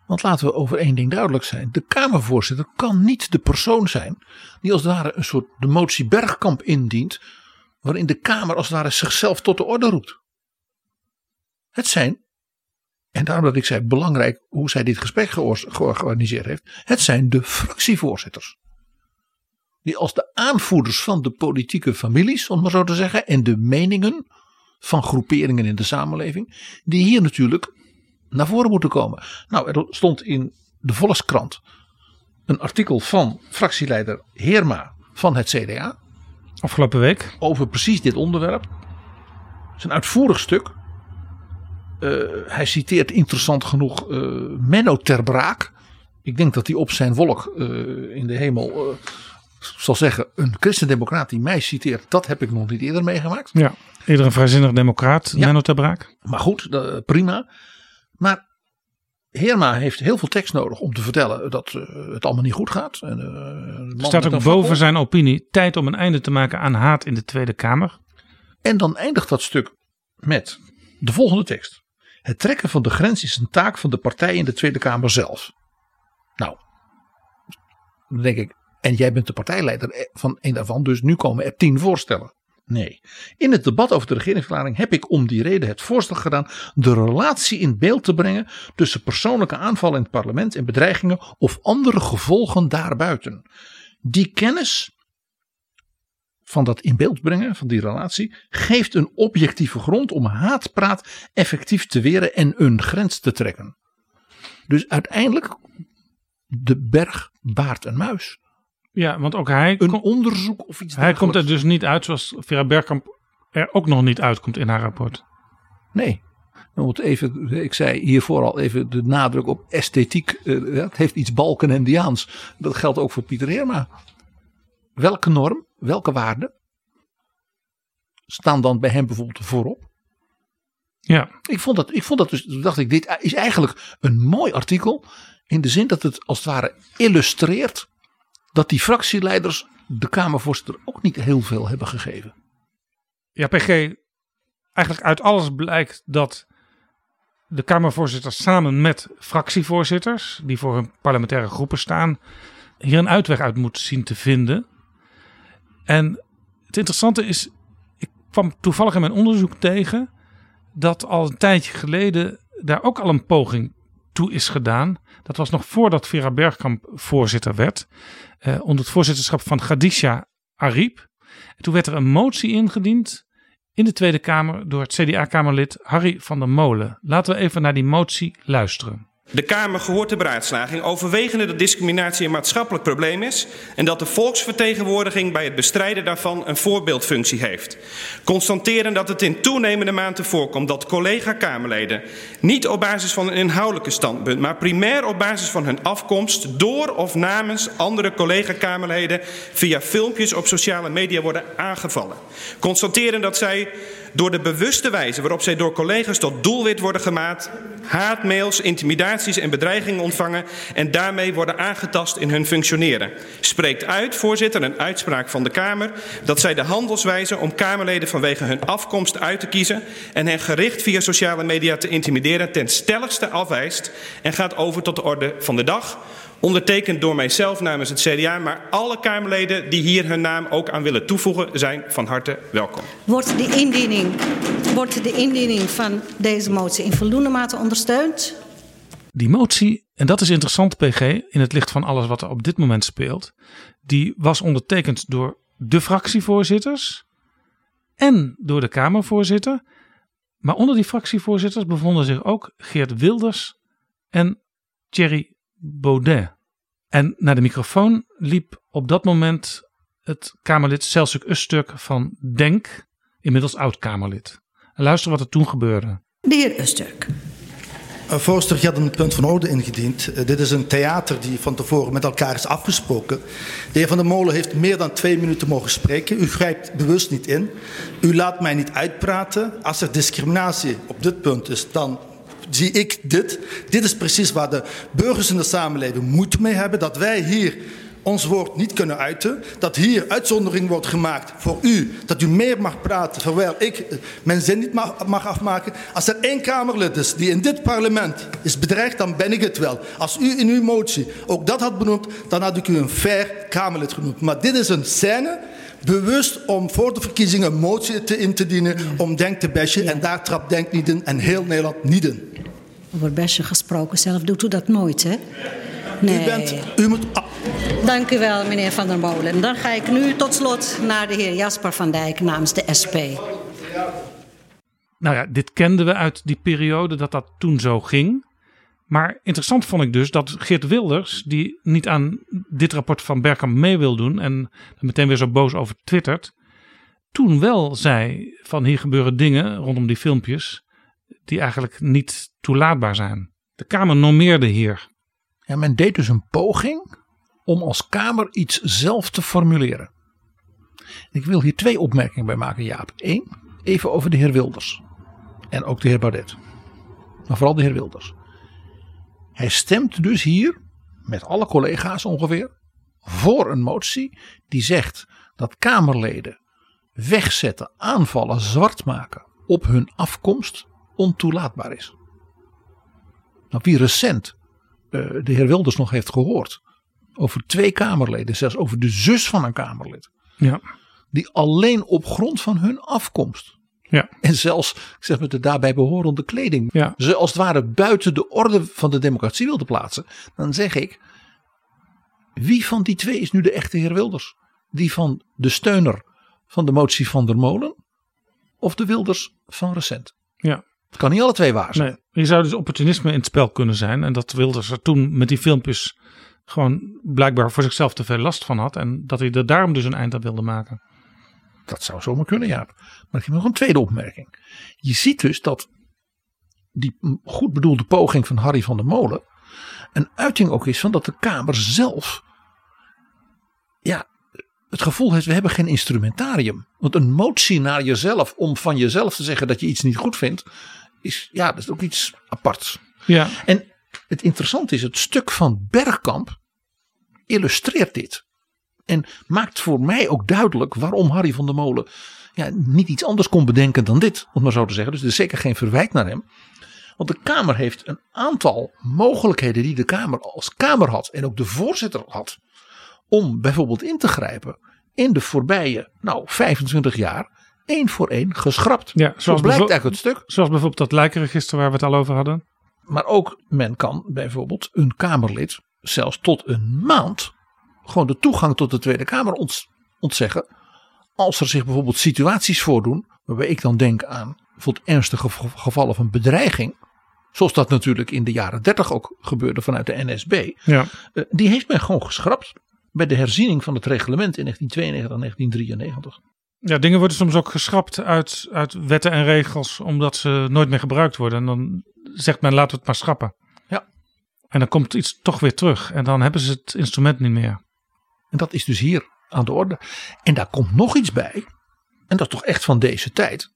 Want laten we over één ding duidelijk zijn. De Kamervoorzitter kan niet de persoon zijn die als het ware een soort de motie Bergkamp indient waarin de Kamer als het ware zichzelf tot de orde roept. Het zijn En daarom dat ik zei, belangrijk hoe zij dit gesprek georganiseerd heeft. Het zijn de fractievoorzitters. Die als de aanvoerders van de politieke families, om maar zo te zeggen, en de meningen van groeperingen in de samenleving, die hier natuurlijk naar voren moeten komen. Nou, er stond in de Volkskrant een artikel van fractieleider Heerma van het CDA. Afgelopen week. Over precies dit onderwerp. Het is een uitvoerig stuk. Uh, hij citeert interessant genoeg uh, Menno ter Braak. Ik denk dat hij op zijn wolk uh, in de hemel zal zeggen: een christendemocraat die mij citeert, dat heb ik nog niet eerder meegemaakt. Ja, eerder een vrijzinnig democraat, ja. Menno ter Braak. Maar goed, prima. Maar Heerma heeft heel veel tekst nodig om te vertellen dat uh, het allemaal niet goed gaat. En, uh, staat ook boven zijn opinie tijd om een einde te maken aan haat in de Tweede Kamer. En dan eindigt dat stuk met de volgende tekst. Het trekken van de grens is een taak van de partij in de Tweede Kamer zelf. Nou, dan denk ik, en jij bent de partijleider van een daarvan, dus nu komen er tien voorstellen. Nee. In het debat over de regeringsverklaring heb ik om die reden het voorstel gedaan de relatie in beeld te brengen tussen persoonlijke aanvallen in het parlement en bedreigingen of andere gevolgen daarbuiten. Die kennis van dat in beeld brengen van die relatie geeft een objectieve grond om haatpraat effectief te weren en een grens te trekken. Dus uiteindelijk de berg baart een muis. Ja, want ook hij. Een onderzoek of iets Hij komt er dus niet uit zoals Vera Bergkamp er ook nog niet uitkomt in haar rapport. Nee. moet even, ik zei hiervoor al even de nadruk op esthetiek. Uh, het heeft iets balkenendiaans. Dat geldt ook voor Pieter Heerma. Welke norm, welke waarden staan dan bij hem bijvoorbeeld voorop? Ja. Ik vond dat, ik vond dat dus, dacht ik, dit is eigenlijk een mooi artikel. In de zin dat het als het ware illustreert dat die fractieleiders de Kamervoorzitter ook niet heel veel hebben gegeven. Ja, PG, eigenlijk uit alles blijkt dat de Kamervoorzitters samen met fractievoorzitters, die voor hun parlementaire groepen staan, hier een uitweg uit moeten zien te vinden. En het interessante is, ik kwam toevallig in mijn onderzoek tegen dat al een tijdje geleden daar ook al een poging is gedaan. Dat was nog voordat Vera Bergkamp voorzitter werd. Uh, onder het voorzitterschap van Khadija Ariep. En toen werd er een motie ingediend in de Tweede Kamer door het CDA-Kamerlid Harry van der Molen. Laten we even naar die motie luisteren. De Kamer gehoord de beraadslaging overwegende dat discriminatie een maatschappelijk probleem is en dat de volksvertegenwoordiging bij het bestrijden daarvan een voorbeeldfunctie heeft. Constateren dat het in toenemende mate voorkomt dat collega-Kamerleden niet op basis van een inhoudelijke standpunt, maar primair op basis van hun afkomst door of namens andere collega-Kamerleden via filmpjes op sociale media worden aangevallen. Constateren dat zij door de bewuste wijze waarop zij door collega's tot doelwit worden gemaakt, haatmails, intimidaties en bedreigingen ontvangen en daarmee worden aangetast in hun functioneren. Spreekt uit, voorzitter, een uitspraak van de Kamer dat zij de handelswijze om Kamerleden vanwege hun afkomst uit te kiezen en hen gericht via sociale media te intimideren ten stelligste afwijst en gaat over tot de orde van de dag Ondertekend door mijzelf namens het CDA, maar alle Kamerleden die hier hun naam ook aan willen toevoegen, zijn van harte welkom. Wordt de indiening, wordt de indiening van deze motie in voldoende mate ondersteund? Die motie, en dat is interessant, PG, in het licht van alles wat er op dit moment speelt, die was ondertekend door de fractievoorzitters en door de Kamervoorzitter. Maar onder die fractievoorzitters bevonden zich ook Geert Wilders en Thierry Baudet. En naar de microfoon liep op dat moment het Kamerlid Celsuk Usturk van Denk, inmiddels oud-Kamerlid. En luister wat er toen gebeurde. De heer Usturk. Uh, voorzitter, je had een punt van orde ingediend. Uh, dit is een theater die van tevoren met elkaar is afgesproken. De heer Van der Molen heeft meer dan twee minuten mogen spreken. U grijpt bewust niet in. U laat mij niet uitpraten. Als er discriminatie op dit punt is, dan zie ik dit. Dit is precies waar de burgers in de samenleving moeite mee hebben. Dat wij hier ons woord niet kunnen uiten. Dat hier uitzondering wordt gemaakt voor u. Dat u meer mag praten, terwijl ik mijn zin niet mag, mag, afmaken. Als er één Kamerlid is die in dit parlement is bedreigd, dan ben ik het wel. Als u in uw motie ook dat had benoemd, dan had ik u een fair Kamerlid genoemd. Maar dit is een scène bewust om voor de verkiezingen een motie te in te dienen om Denk te bashen. En daar trapt Denk niet in en heel Nederland niet in. Over Besje gesproken, zelf doet u dat nooit, hè? Nee. U, bent, u moet. Dank u wel, meneer Van der Molen. Dan ga ik nu tot slot naar de heer Jasper van Dijk namens de SP. Nou ja, dit kenden we uit die periode dat dat toen zo ging. Maar interessant vond ik dus dat Geert Wilders, die niet aan dit rapport van Bergkamp mee wil doen en er meteen weer zo boos over twittert, toen wel zei van hier gebeuren dingen rondom die filmpjes die eigenlijk niet toelaatbaar zijn. De Kamer normeerde hier. Ja, men deed dus een poging om als Kamer iets zelf te formuleren. Ik wil hier twee opmerkingen bij maken, Jaap. Eén, even over de heer Wilders. En ook de heer Baudet. Maar vooral de heer Wilders. Hij stemt dus hier, met alle collega's ongeveer, voor een motie die zegt dat Kamerleden wegzetten, aanvallen, zwart maken op hun afkomst ontoelaatbaar is. Nou, wie recent uh, de heer Wilders nog heeft gehoord over twee Kamerleden, zelfs over de zus van een Kamerlid, ja. die alleen op grond van hun afkomst ja. En zelfs zeg maar, de daarbij behorende kleding. Ja. Ze als het ware buiten de orde van de democratie wilde plaatsen. Dan zeg ik. Wie van die twee is nu de echte heer Wilders? Die van de steuner van de motie van der Molen? Of de Wilders van recent? Ja. Het kan niet alle twee waar zijn. Nee, je zou dus opportunisme in het spel kunnen zijn. En dat Wilders er toen met die filmpjes gewoon blijkbaar voor zichzelf te veel last van had. En dat hij er daarom dus een eind aan wilde maken. Dat zou zomaar kunnen, ja. Maar ik heb nog een tweede opmerking. Je ziet dus dat die goed bedoelde poging van Harry van der Molen een uiting ook is van dat de Kamer zelf ja, het gevoel heeft, we hebben geen instrumentarium. Want een motie naar jezelf om van jezelf te zeggen dat je iets niet goed vindt, is, ja, dat is ook iets aparts. Ja. En het interessante is, het stuk van Bergkamp illustreert dit. En maakt voor mij ook duidelijk waarom Harry van der Molen ja, niet iets anders kon bedenken dan dit, om maar zo te zeggen. Dus er is zeker geen verwijt naar hem. Want de Kamer heeft een aantal mogelijkheden die de Kamer als Kamer had en ook de voorzitter had. Om bijvoorbeeld in te grijpen in de voorbije nou, 25 jaar één voor één geschrapt. Ja, zoals blijkt uit het stuk. Zoals bijvoorbeeld dat lijkenregister waar we het al over hadden. Maar ook men kan bijvoorbeeld een Kamerlid zelfs tot een maand gewoon de toegang tot de Tweede Kamer ontzeggen. Als er zich bijvoorbeeld situaties voordoen, waarbij ik dan denk aan bijvoorbeeld ernstige gevallen van bedreiging. Zoals dat natuurlijk in de jaren 30 ook gebeurde vanuit de NSB. Ja. Uh, die heeft men gewoon geschrapt bij de herziening van het reglement in 1992 en 1993. Ja, dingen worden soms ook geschrapt uit, uit wetten en regels omdat ze nooit meer gebruikt worden. En dan zegt men laten we het maar schrappen. Ja. En dan komt iets toch weer terug en dan hebben ze het instrument niet meer. En dat is dus hier aan de orde. En daar komt nog iets bij. En dat is toch echt van deze tijd.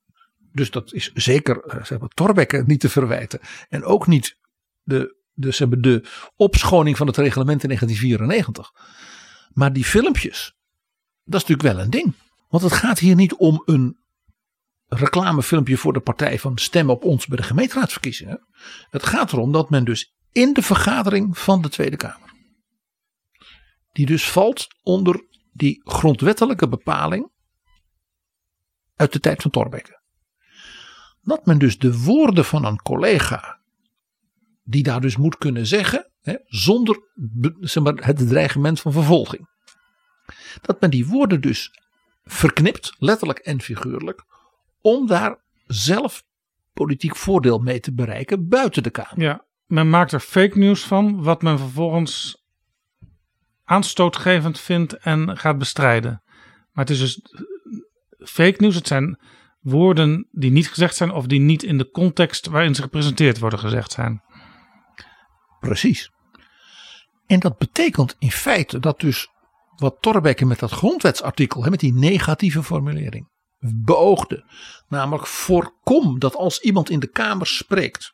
Dus dat is zeker uh, zeg maar, Torbekke niet te verwijten. En ook niet de, de, zeg de opschoning van het reglement in 1994. Maar die filmpjes, dat is natuurlijk wel een ding. Want het gaat hier niet om een reclamefilmpje voor de partij van stem op ons bij de gemeenteraadsverkiezingen. Het gaat erom dat men dus in de vergadering van de Tweede Kamer die dus valt onder die grondwettelijke bepaling uit de tijd van Thorbecke. Dat men dus de woorden van een collega, die daar dus moet kunnen zeggen, hè, zonder zeg maar, het dreigement van vervolging. Dat men die woorden dus verknipt, letterlijk en figuurlijk, om daar zelf politiek voordeel mee te bereiken buiten de Kamer. Ja, men maakt er fake nieuws van, wat men vervolgens aanstootgevend vindt en gaat bestrijden. Maar het is dus fake nieuws. Het zijn woorden die niet gezegd zijn of die niet in de context waarin ze gepresenteerd worden gezegd zijn. Precies. En dat betekent in feite dat dus wat Torbekke met dat grondwetsartikel, met die negatieve formulering, beoogde. Namelijk voorkom dat als iemand in de Kamer spreekt,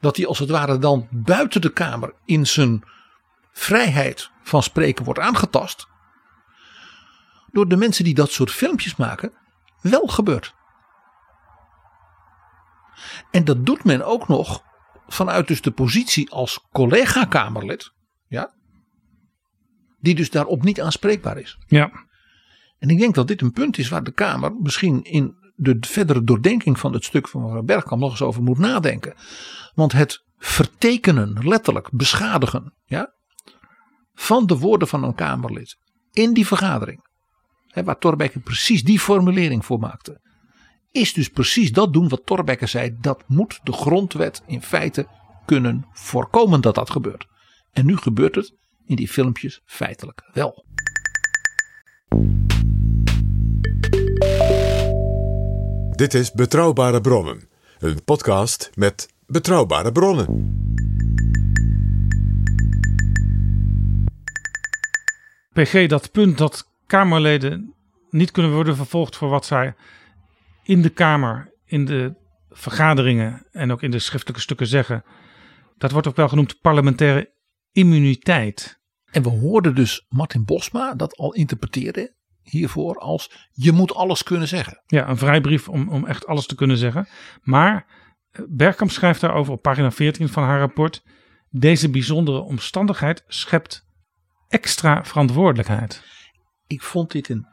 dat hij als het ware dan buiten de Kamer in zijn vrijheid van spreken wordt aangetast. Door de mensen die dat soort filmpjes maken, wel gebeurt. En dat doet men ook nog vanuit dus de positie als collega-Kamerlid. Ja, die dus daarop niet aanspreekbaar is. Ja. En ik denk dat dit een punt is waar de Kamer misschien in de verdere doordenking van het stuk van mevrouw Bergkamp nog eens over moet nadenken. Want het vertekenen, letterlijk beschadigen, ja, van de woorden van een Kamerlid in die vergadering, hè, waar Torbekke precies die formulering voor maakte, is dus precies dat doen wat Torbekke zei. Dat moet de grondwet in feite kunnen voorkomen dat dat gebeurt. En nu gebeurt het in die filmpjes feitelijk wel. Dit is Betrouwbare Bronnen, een podcast met betrouwbare bronnen. PG, dat punt dat Kamerleden niet kunnen worden vervolgd voor wat zij in de Kamer, in de vergaderingen en ook in de schriftelijke stukken zeggen. Dat wordt ook wel genoemd parlementaire immuniteit. En we hoorden dus Martin Bosma dat al interpreteren hiervoor als je moet alles kunnen zeggen. Ja, een vrijbrief om, om echt alles te kunnen zeggen. Maar eh, Bergkamp schrijft daarover op pagina 14 van haar rapport. Deze bijzondere omstandigheid schept extra verantwoordelijkheid. Ik vond dit een,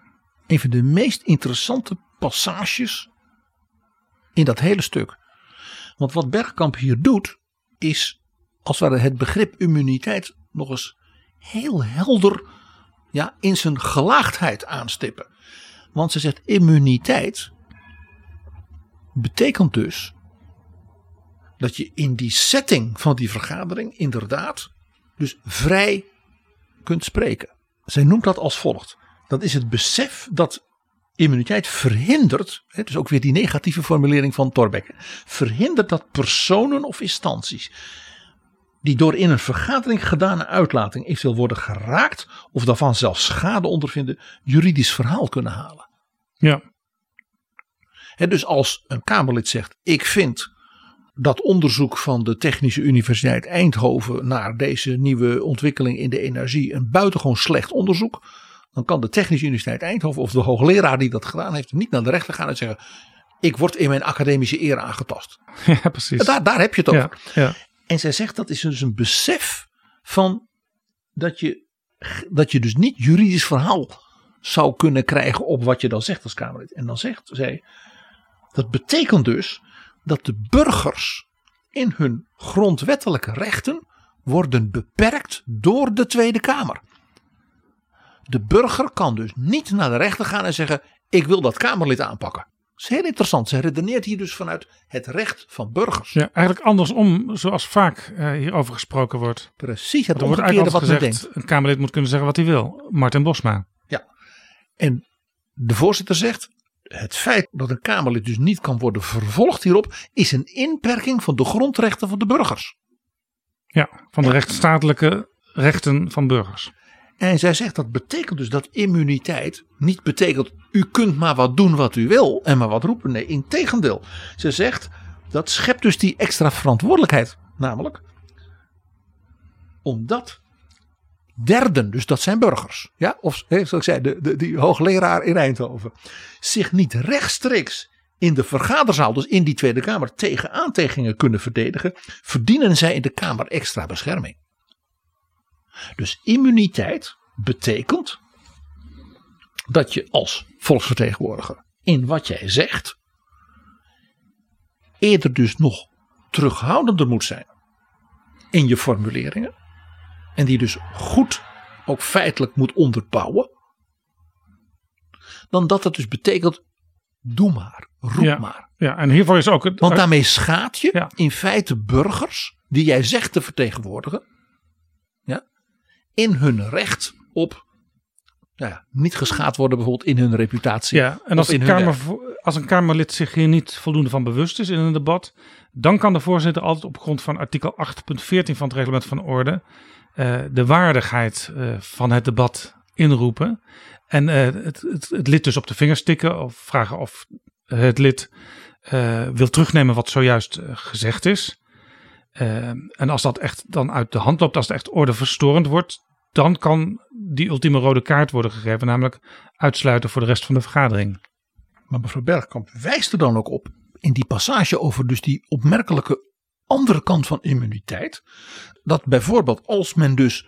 een van de meest interessante passages in dat hele stuk. Want wat Bergkamp hier doet, is als we het begrip immuniteit nog eens heel helder ja, in zijn gelaagdheid aanstippen. Want ze zegt immuniteit betekent dus dat je in die setting van die vergadering inderdaad dus vrij kunt spreken. Zij noemt dat als volgt. Dat is het besef dat immuniteit verhindert, hè, dus ook weer die negatieve formulering van Thorbecke, verhindert dat personen of instanties die door in een vergadering gedane uitlating eventueel worden geraakt of daarvan zelfs schade ondervinden, juridisch verhaal kunnen halen. Ja. He, dus als een Kamerlid zegt: Ik vind dat onderzoek van de Technische Universiteit Eindhoven naar deze nieuwe ontwikkeling in de energie een buitengewoon slecht onderzoek. Dan kan de Technische Universiteit Eindhoven of de hoogleraar die dat gedaan heeft niet naar de rechter gaan en zeggen: Ik word in mijn academische eer aangetast. *laughs* Ja, precies. Daar, daar heb je het over. Ja, ja. En zij zegt dat is dus een besef van dat je, dat je dus niet juridisch verhaal zou kunnen krijgen op wat je dan zegt als Kamerlid. En dan zegt zij, dat betekent dus dat de burgers in hun grondwettelijke rechten worden beperkt door de Tweede Kamer. De burger kan dus niet naar de rechter gaan en zeggen: Ik wil dat Kamerlid aanpakken. Dat is heel interessant. Ze redeneert hier dus vanuit het recht van burgers. Ja, eigenlijk andersom, zoals vaak uh, hierover gesproken wordt. Precies, het wordt eigenlijk wat gezegd, denkt. een Kamerlid moet kunnen zeggen wat hij wil. Martin Bosma. Ja. En de voorzitter zegt: het feit dat een Kamerlid dus niet kan worden vervolgd hierop, is een inperking van de grondrechten van de burgers. Ja, van de rechtsstatelijke rechten van burgers. En zij zegt dat betekent dus dat immuniteit niet betekent u kunt maar wat doen wat u wil en maar wat roepen. Nee, integendeel. Ze zegt dat schept dus die extra verantwoordelijkheid. Namelijk omdat derden, dus dat zijn burgers, ja, of zoals ik zei, de, de, die hoogleraar in Eindhoven, zich niet rechtstreeks in de vergaderzaal, dus in die Tweede Kamer, tegen aantegingen kunnen verdedigen, verdienen zij in de Kamer extra bescherming. Dus immuniteit betekent dat je als volksvertegenwoordiger in wat jij zegt eerder dus nog terughoudender moet zijn in je formuleringen en die dus goed ook feitelijk moet onderbouwen dan dat het dus betekent doe maar, roep ja, maar. Ja, en hiervoor is ook het. Want daarmee schaadt je in feite burgers die jij zegt te vertegenwoordigen. Ja, in hun recht op nou ja, niet geschaad worden bijvoorbeeld in hun reputatie. Ja, en als een, kamer, als een Kamerlid zich hier niet voldoende van bewust is in een debat, dan kan de voorzitter altijd op grond van artikel 8.14 van het reglement van orde uh, de waardigheid uh, van het debat inroepen. En uh, het, het, het, lid dus op de vingers tikken of vragen of het lid wil terugnemen wat zojuist gezegd is. en als dat echt dan uit de hand loopt, als het echt ordeverstorend wordt, dan kan die ultieme rode kaart worden gegeven, namelijk uitsluiten voor de rest van de vergadering. Maar mevrouw Bergkamp wijst er dan ook op in die passage over dus die opmerkelijke andere kant van immuniteit. Dat bijvoorbeeld als men dus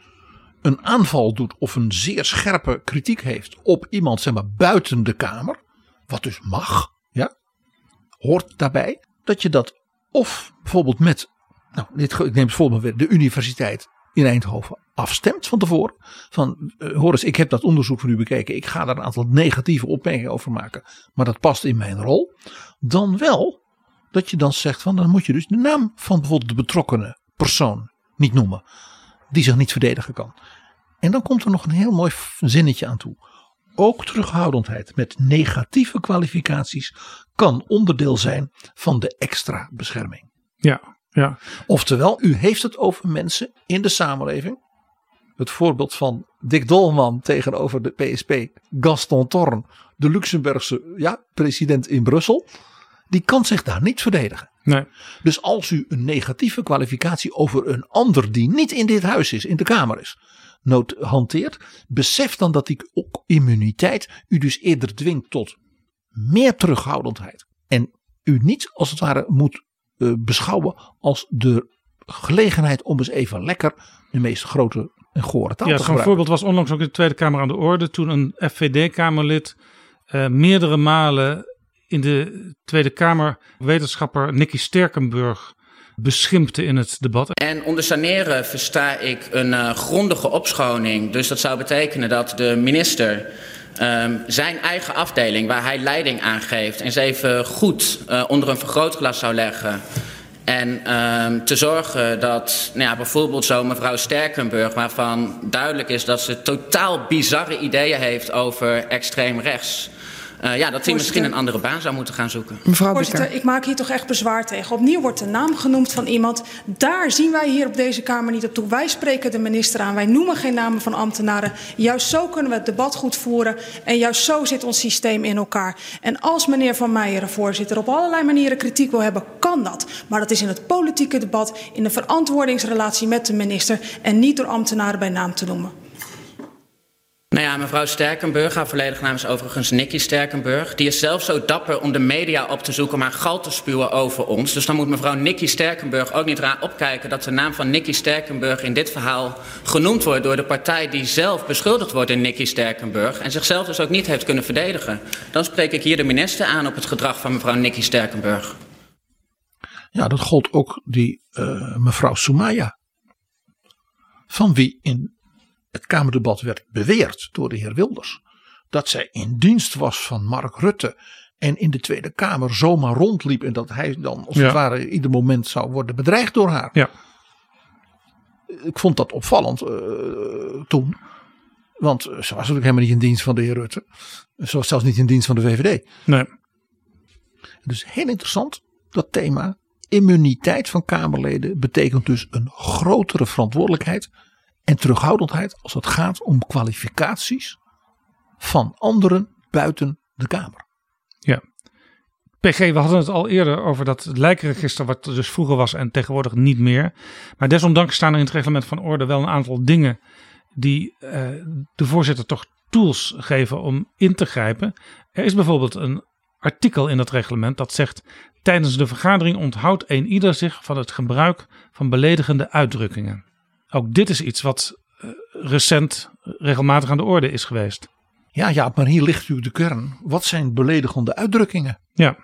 een aanval doet of een zeer scherpe kritiek heeft op iemand zeg maar buiten de Kamer. Wat dus mag. Ja, hoort daarbij dat je dat of bijvoorbeeld met, nou, dit, ik neem het voorbeeld weer, de universiteit in Eindhoven afstemt van tevoren. Van, uh, Horace, ik heb dat onderzoek van u bekeken. Ik ga daar een aantal negatieve opmerkingen over maken. Maar dat past in mijn rol. Dan wel dat je dan zegt van dan moet je dus de naam van bijvoorbeeld de betrokkenen persoon niet noemen. Die zich niet verdedigen kan. En dan komt er nog een heel mooi zinnetje aan toe. Ook terughoudendheid met negatieve kwalificaties kan onderdeel zijn van de extra bescherming. Ja, ja. Oftewel, u heeft het over mensen in de samenleving. Het voorbeeld van Dick Dolman tegenover de PSP, Gaston Torn, de Luxemburgse ja, president in Brussel. Die kan zich daar niet verdedigen. Nee. Dus als u een negatieve kwalificatie over een ander die niet in dit huis is, in de Kamer is, nood hanteert, besef dan dat die immuniteit u dus eerder dwingt tot meer terughoudendheid. En u niet als het ware moet uh, beschouwen als de gelegenheid om eens even lekker de meest grote en gore taal ja, te zo'n gebruiken. voorbeeld was onlangs ook in de Tweede Kamer aan de orde. Toen een FVD-Kamerlid uh, meerdere malen in de Tweede Kamer wetenschapper Nicky Sterkenburg beschimpte in het debat. En onder saneren versta ik een uh, grondige opschoning. Dus dat zou betekenen dat de minister um, zijn eigen afdeling, waar hij leiding aan geeft, eens even goed uh, onder een vergrootglas zou leggen. En um, te zorgen dat nou ja, bijvoorbeeld zo mevrouw Sterkenburg, waarvan duidelijk is dat ze totaal bizarre ideeën heeft over extreem rechts. Uh, ja, dat hij misschien een andere baan zou moeten gaan zoeken. Mevrouw Voorzitter, ik maak hier toch echt bezwaar tegen. Opnieuw wordt de naam genoemd van iemand. Daar zien wij hier op deze Kamer niet op toe. Wij spreken de minister aan. Wij noemen geen namen van ambtenaren. Juist zo kunnen we het debat goed voeren. En juist zo zit ons systeem in elkaar. En als meneer Van Meijeren, voorzitter, op allerlei manieren kritiek wil hebben, kan dat. Maar dat is in het politieke debat, in de verantwoordingsrelatie met de minister. En niet door ambtenaren bij naam te noemen. Nou ja, mevrouw Sterkenburg, haar volledige naam is overigens Nicky Sterkenburg. Die is zelf zo dapper om de media op te zoeken, maar gal te spuwen over ons. Dus dan moet mevrouw Nicky Sterkenburg ook niet raar opkijken dat de naam van Nicky Sterkenburg in dit verhaal genoemd wordt door de partij die zelf beschuldigd wordt in Nicky Sterkenburg en zichzelf dus ook niet heeft kunnen verdedigen. Dan spreek ik hier de minister aan op het gedrag van mevrouw Nicky Sterkenburg. Ja, dat gold ook die uh, mevrouw Soumaya. Van wie in het Kamerdebat werd beweerd door de heer Wilders dat zij in dienst was van Mark Rutte en in de Tweede Kamer zomaar rondliep en dat hij dan als ja. het ware ieder moment zou worden bedreigd door haar. Ja. Ik vond dat opvallend uh, toen. Want ze was natuurlijk helemaal niet in dienst van de heer Rutte. Ze was zelfs niet in dienst van de VVD. Nee. Dus heel interessant, dat thema. Immuniteit van Kamerleden betekent dus een grotere verantwoordelijkheid en terughoudendheid als het gaat om kwalificaties van anderen buiten de Kamer. Ja. PG, we hadden het al eerder over dat lijkenregister wat dus vroeger was en tegenwoordig niet meer. Maar desondanks staan er in het reglement van orde wel een aantal dingen die uh, de voorzitter toch tools geven om in te grijpen. Er is bijvoorbeeld een artikel in dat reglement dat zegt tijdens de vergadering onthoudt een ieder zich van het gebruik van beledigende uitdrukkingen. Ook dit is iets wat uh, recent regelmatig aan de orde is geweest. Ja, ja, maar hier ligt u de kern. Wat zijn beledigende uitdrukkingen? Ja.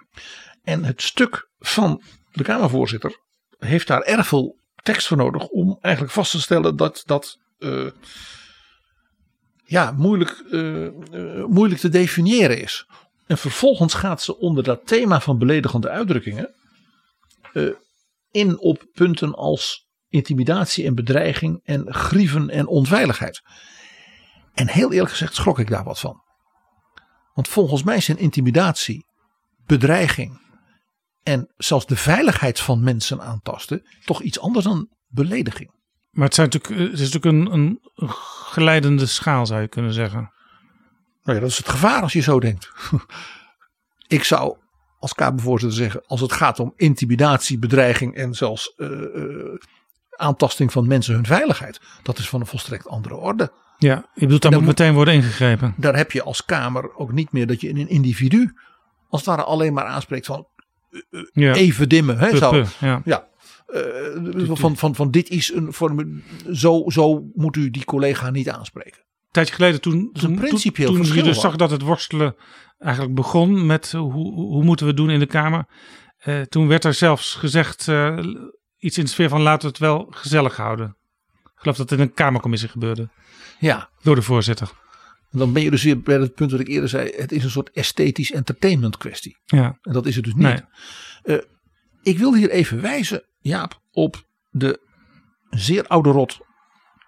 En het stuk van de Kamervoorzitter heeft daar erg veel tekst voor nodig om eigenlijk vast te stellen dat dat uh, ja, moeilijk, uh, uh, moeilijk te definiëren is. En vervolgens gaat ze onder dat thema van beledigende uitdrukkingen in op punten als intimidatie en bedreiging en grieven en onveiligheid. En heel eerlijk gezegd schrok ik daar wat van. Want volgens mij zijn intimidatie, bedreiging en zelfs de veiligheid van mensen aantasten toch iets anders dan belediging. Maar het, zijn natuurlijk, het is natuurlijk een, een geleidende schaal zou je kunnen zeggen. Nou ja, dat is het gevaar als je zo denkt. *laughs* ik zou als Kamervoorzitter zeggen, als het gaat om intimidatie, bedreiging en zelfs uh, uh, aantasting van mensen hun veiligheid. Dat is van een volstrekt andere orde. Ja, je bedoelt daar moet meteen worden ingegrepen. Daar heb je als Kamer ook niet meer dat je in een individu als het ware alleen maar aanspreekt van uh, ja. even dimmen. Hè, zo. Ja. ja. Uh, van, van, van dit is een vorm, zo, zo moet u die collega niet aanspreken. tijdje geleden toen, een toen, principieel toen, toen je dus zag dat het worstelen eigenlijk begon met hoe, hoe moeten we doen in de Kamer. Eh, toen werd er zelfs gezegd eh, iets in de sfeer van laten we het wel gezellig houden. Ik geloof dat het in een Kamercommissie gebeurde. Ja. Door de voorzitter. Dan ben je dus weer bij het punt wat ik eerder zei. Het is een soort esthetisch entertainment kwestie. Ja. En dat is het dus niet. Nee. Eh, ik wil hier even wijzen, Jaap, op de zeer oude rot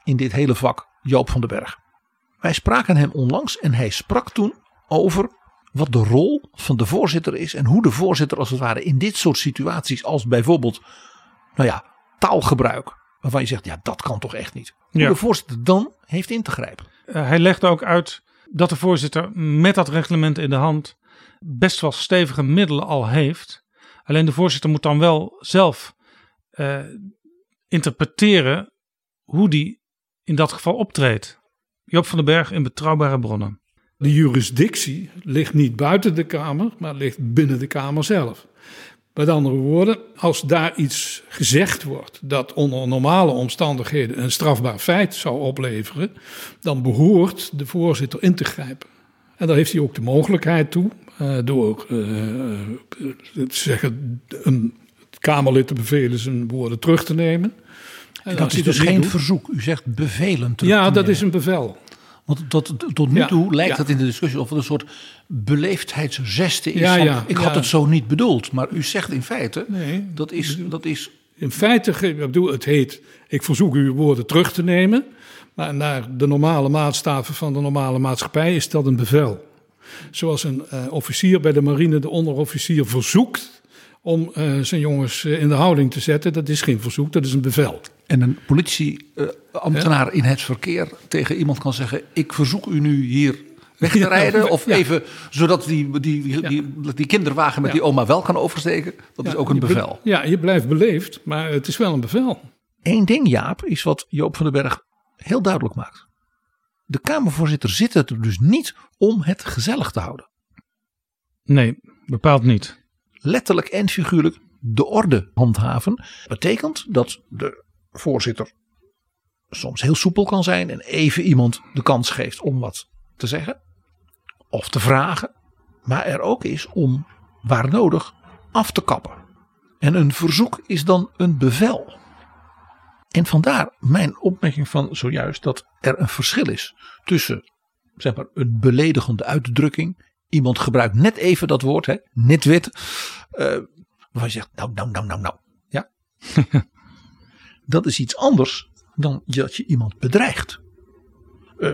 in dit hele vak, Joop van den Berg. Wij spraken hem onlangs en hij sprak toen over wat de rol van de voorzitter is en hoe de voorzitter als het ware in dit soort situaties als bijvoorbeeld, nou ja, taalgebruik, waarvan je zegt, ja dat kan toch echt niet. Hoe Ja. de voorzitter dan heeft in te grijpen. Eh, hij legde ook uit dat de voorzitter met dat reglement in de hand best wel stevige middelen al heeft. Alleen de voorzitter moet dan wel zelf eh, interpreteren hoe die in dat geval optreedt. Joop van den Berg in Betrouwbare Bronnen. De jurisdictie ligt niet buiten de Kamer, maar ligt binnen de Kamer zelf. Met andere woorden, als daar iets gezegd wordt dat onder normale omstandigheden een strafbaar feit zou opleveren, dan behoort de voorzitter in te grijpen. En daar heeft hij ook de mogelijkheid toe, eh, door eh, te zeggen een Kamerlid te bevelen zijn woorden terug te nemen. En dat is dus geen doet- verzoek. U zegt bevelen. terug Ja, te dat nemen. is een bevel. Want tot, tot nu Ja, toe lijkt ja. het in de discussie of het een soort beleefdheidsgeste is. Ja, ik had het zo niet bedoeld. Maar u zegt in feite, Nee. dat, is, dat is... In feite, ik bedoel, het heet, ik verzoek u uw woorden terug te nemen. Maar naar de normale maatstaven van de normale maatschappij is dat een bevel. Zoals een eh, officier bij de marine de onderofficier verzoekt om eh, zijn jongens eh, in de houding te zetten. Dat is geen verzoek, dat is een bevel. En een politieambtenaar in het verkeer tegen iemand kan zeggen... ik verzoek u nu hier weg te Ja, rijden. Of ja. even, zodat die, die, die, die, die kinderwagen met Ja. die oma wel kan oversteken. Dat is ook een bevel. ja, je blijft beleefd, maar het is wel een bevel. Eén ding, Jaap, is wat Joop van den Berg heel duidelijk maakt. De Kamervoorzitter zit er dus niet om het gezellig te houden. Nee, bepaald niet. letterlijk en figuurlijk de orde handhaven. Betekent dat de voorzitter soms heel soepel kan zijn en even iemand de kans geeft om wat te zeggen of te vragen. Maar er ook is om, waar nodig, af te kappen. En een verzoek is dan een bevel. En vandaar mijn opmerking van zojuist dat er een verschil is tussen zeg maar, een beledigende uitdrukking. Iemand gebruikt net even dat woord, hè, nitwit. eh waarvan je zegt, nou, nou, nou, nou, nou. Ja. *laughs* dat is iets anders dan dat je iemand bedreigt. Eh,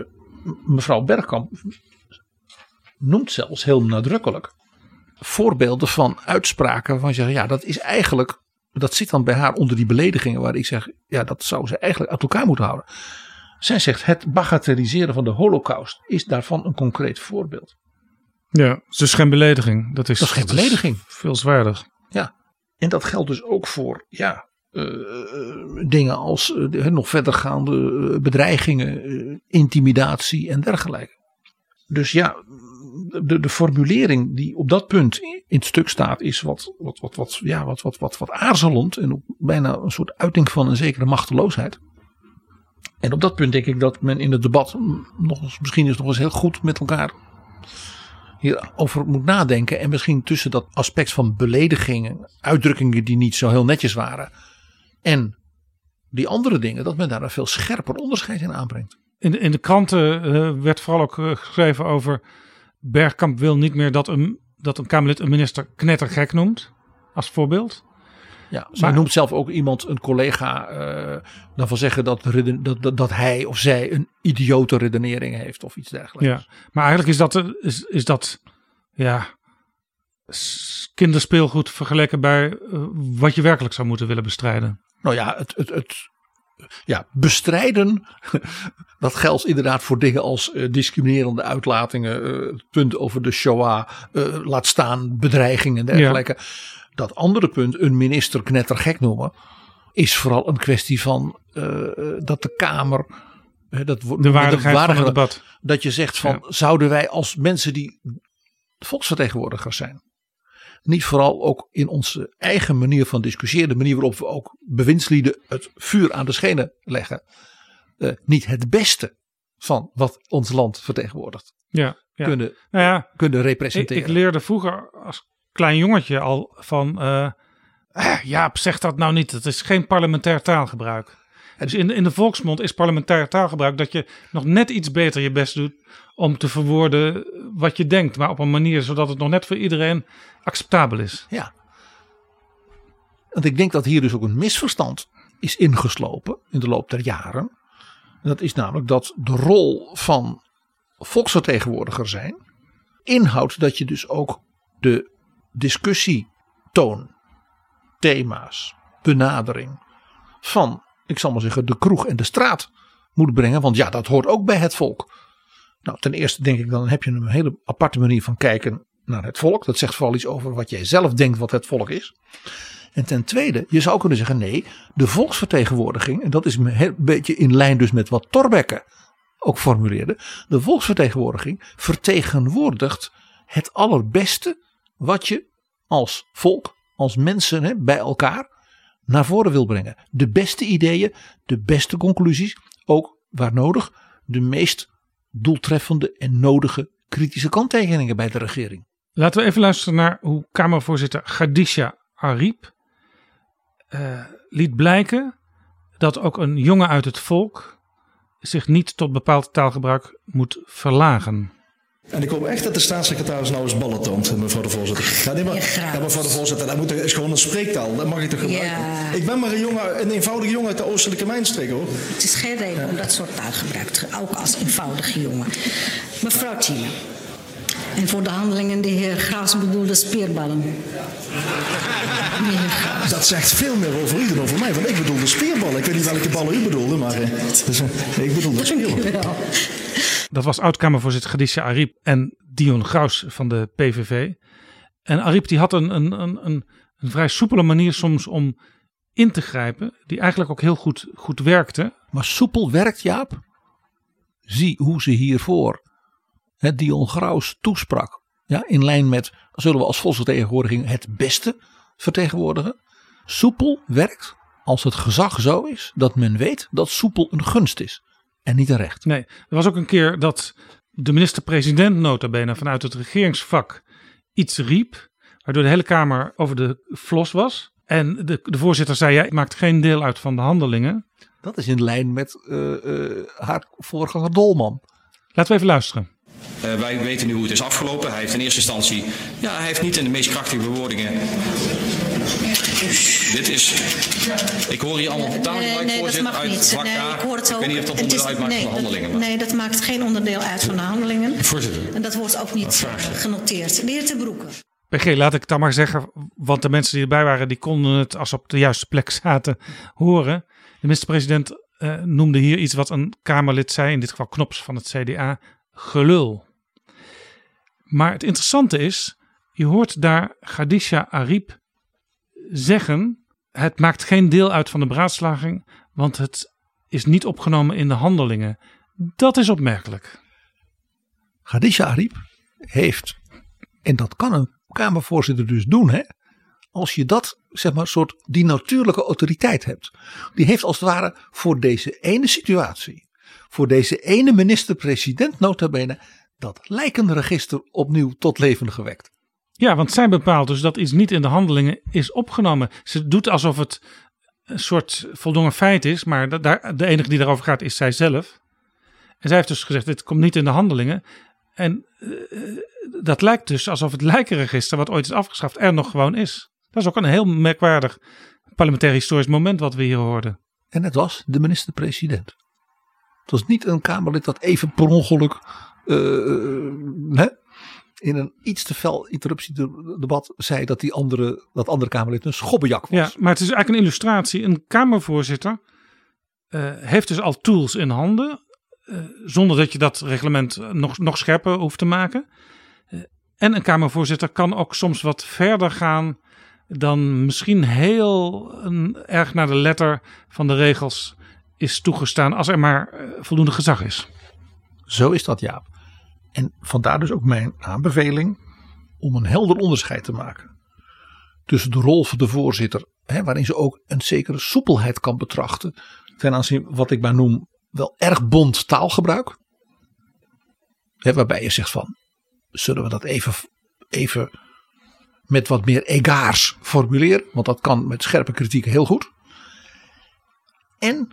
mevrouw Bergkamp noemt zelfs heel nadrukkelijk voorbeelden van uitspraken waarvan je zegt, ja, dat is eigenlijk, dat zit dan bij haar onder die beledigingen waar ik zeg, ja, dat zou ze eigenlijk uit elkaar moeten houden. Zij zegt, het bagatelliseren van de holocaust is daarvan een concreet voorbeeld. Ja, het is dus geen belediging. Dat is, Dat is geen belediging. veel zwaarder. Ja, en dat geldt dus ook voor ja, eh, dingen als eh, nog verdergaande eh, bedreigingen, intimidatie en dergelijke. Dus ja, de, de formulering die op dat punt in het stuk staat is wat, wat, wat, wat, ja, wat, wat, wat, wat aarzelend en bijna een soort uiting van een zekere machteloosheid. En op dat punt denk ik dat men in het debat nog eens, misschien is nog eens heel goed met elkaar hierover moet nadenken. En misschien tussen dat aspect van beledigingen, uitdrukkingen die niet zo heel netjes waren. En die andere dingen, dat men daar een veel scherper onderscheid in aanbrengt. In de, in de kranten eh, werd vooral ook eh, geschreven over. Bergkamp wil niet meer dat een, dat een Kamerlid een minister knettergek noemt. Als voorbeeld. Ja, Maar- noemt zelf ook iemand, een collega, eh dan van zeggen dat, reden- dat, dat, dat hij of zij een idiote redenering heeft of iets dergelijks. Ja, maar eigenlijk is dat, is, is dat ja, kinderspeelgoed vergeleken bij wat je werkelijk zou moeten willen bestrijden. Nou ja, het, het, het ja, bestrijden, *laughs* dat geldt inderdaad voor dingen als eh, discriminerende uitlatingen, eh, het punt over de Shoah, eh, laat staan bedreigingen en dergelijke. Dat andere punt, een minister knettergek noemen, is vooral een kwestie van dat de Kamer. dat, De waardigheid van het debat. Dat je zegt van, zouden wij als mensen die volksvertegenwoordigers zijn, niet vooral ook in onze eigen manier van discussiëren, de manier waarop we ook bewindslieden het vuur aan de schenen leggen, eh, niet het beste van wat ons land vertegenwoordigt. Ja, ja. Kunnen, nou ja, kunnen representeren. Ik, ik, leerde vroeger als klein jongetje al van. Uh, Jaap, zeg dat nou niet. Het is geen parlementair taalgebruik. Dus in, in de volksmond is parlementair taalgebruik dat je nog net iets beter je best doet om te verwoorden wat je denkt, maar op een manier zodat het nog net voor iedereen acceptabel is. Ja. Want ik denk dat hier dus ook een misverstand is ingeslopen in de loop der jaren. dat is namelijk dat de rol van volksvertegenwoordiger zijn inhoudt dat je dus ook de discussietoon, thema's, benadering van, ik zal maar zeggen, de kroeg en de straat moet brengen. Want ja, dat hoort ook bij het volk. Nou, ten eerste denk ik dan heb je een hele aparte manier van kijken naar het volk. Dat zegt vooral iets over wat jij zelf denkt wat het volk is. En ten tweede, je zou kunnen zeggen nee, de volksvertegenwoordiging, en dat is een beetje in lijn dus met wat Torbekke ook formuleerde. De volksvertegenwoordiging vertegenwoordigt het allerbeste wat je als volk, als mensen hè, bij elkaar naar voren wil brengen. De beste ideeën, de beste conclusies, ook waar nodig, de meest doeltreffende en nodige kritische kanttekeningen bij de regering. Laten we even luisteren naar hoe Kamervoorzitter Khadija Ariep uh, liet blijken dat ook een jongen uit het volk zich niet tot bepaald taalgebruik moet verlagen. En ik hoop echt dat de staatssecretaris nou eens ballen toont, mevrouw de voorzitter. Ja, nee, maar, ja, mevrouw de voorzitter, dat moet, is gewoon een spreektaal. Dat mag ik toch gebruiken? Ja. Ik ben maar een, jongen, een eenvoudige jongen uit de oostelijke mijnstreek, hoor. Het is geen reden om dat soort taal gebruikt, ook als eenvoudige jongen. Mevrouw Thiele. En voor de handelingen de heer Graas bedoelde speerballen. Dat zegt veel meer over u dan over mij, want ik bedoelde spierballen. Ik weet niet welke ballen u bedoelde, maar uh, dus, uh, ik bedoelde spierballen. Dat was oud-Kamervoorzitter Khadija Ariep en Dion Graus van de PVV. En Ariep die had een, een, een, een, vrij soepele manier soms om in te grijpen, die eigenlijk ook heel goed, goed werkte. Maar soepel werkt, Jaap? Zie hoe ze hiervoor hè, Dion Graus toesprak. Ja, in lijn met, zullen we als volksvertegenwoordiging het beste vertegenwoordigen. Soepel werkt als het gezag zo is dat men weet dat soepel een gunst is en niet een recht. Nee, er was ook een keer dat de minister-president nota bene vanuit het regeringsvak iets riep, waardoor de hele Kamer over de flos was. En de, de voorzitter zei, ja, maakt geen deel uit van de handelingen. Dat is in lijn met uh, uh, haar voorganger Dolman. Laten we even luisteren. Uh, wij weten nu hoe het is afgelopen. Hij heeft in eerste instantie, ja, hij heeft niet in de meest krachtige bewoordingen. Dit is, ik hoor hier allemaal taalgebruik nee, nee, voorzitter uit niet. nee, ik, hoor het ook. ik weet niet of dat onderdeel uitmaakt nee, van de handelingen. Maar. Nee, dat maakt geen onderdeel uit van de handelingen. Voorzitter. En dat wordt ook niet genoteerd. De heer Te Broeke. PG, laat ik dan maar zeggen, want de mensen die erbij waren, die konden het als ze op de juiste plek *laughs* zaten horen. De minister-president uh, noemde hier iets wat een Kamerlid zei, in dit geval Knops van het CDA, gelul. Maar het interessante is, je hoort daar Khadija Ariep zeggen: het maakt geen deel uit van de beraadslaging, want het is niet opgenomen in de handelingen. Dat is opmerkelijk. Khadija Ariep heeft, en dat kan een Kamervoorzitter dus doen, hè, als je dat, zeg maar, soort die natuurlijke autoriteit hebt. Die heeft als het ware voor deze ene situatie, voor deze ene minister-president nota bene, dat lijkenregister opnieuw tot leven gewekt. Ja, want zij bepaalt dus dat iets niet in de handelingen is opgenomen. Ze doet alsof het een soort voldongen feit is, maar de, enige die daarover gaat is zij zelf. En zij heeft dus gezegd, dit komt niet in de handelingen. En uh, dat lijkt dus alsof het lijkenregister, wat ooit is afgeschaft, er nog gewoon is. Dat is ook een heel merkwaardig parlementair historisch moment wat we hier hoorden. En het was de minister-president. Het was niet een Kamerlid dat even per ongeluk uh, hè, in een iets te fel interruptiedebat zei dat die andere, dat andere Kamerlid een schobbejak was. Ja, maar het is eigenlijk een illustratie. Een Kamervoorzitter uh, heeft dus al tools in handen. Uh, zonder dat je dat reglement nog, nog scherper hoeft te maken. Uh, en een Kamervoorzitter kan ook soms wat verder gaan dan misschien heel een, erg naar de letter van de regels is toegestaan als er maar voldoende gezag is. Zo is dat Jaap. En vandaar dus ook mijn aanbeveling om een helder onderscheid te maken. Tussen de rol van de voorzitter, hè, waarin ze ook een zekere soepelheid kan betrachten. Ten aanzien wat ik maar noem wel erg bond taalgebruik. waarbij je zegt van, zullen we dat even, even met wat meer egaars formuleren? Want dat kan met scherpe kritiek heel goed. En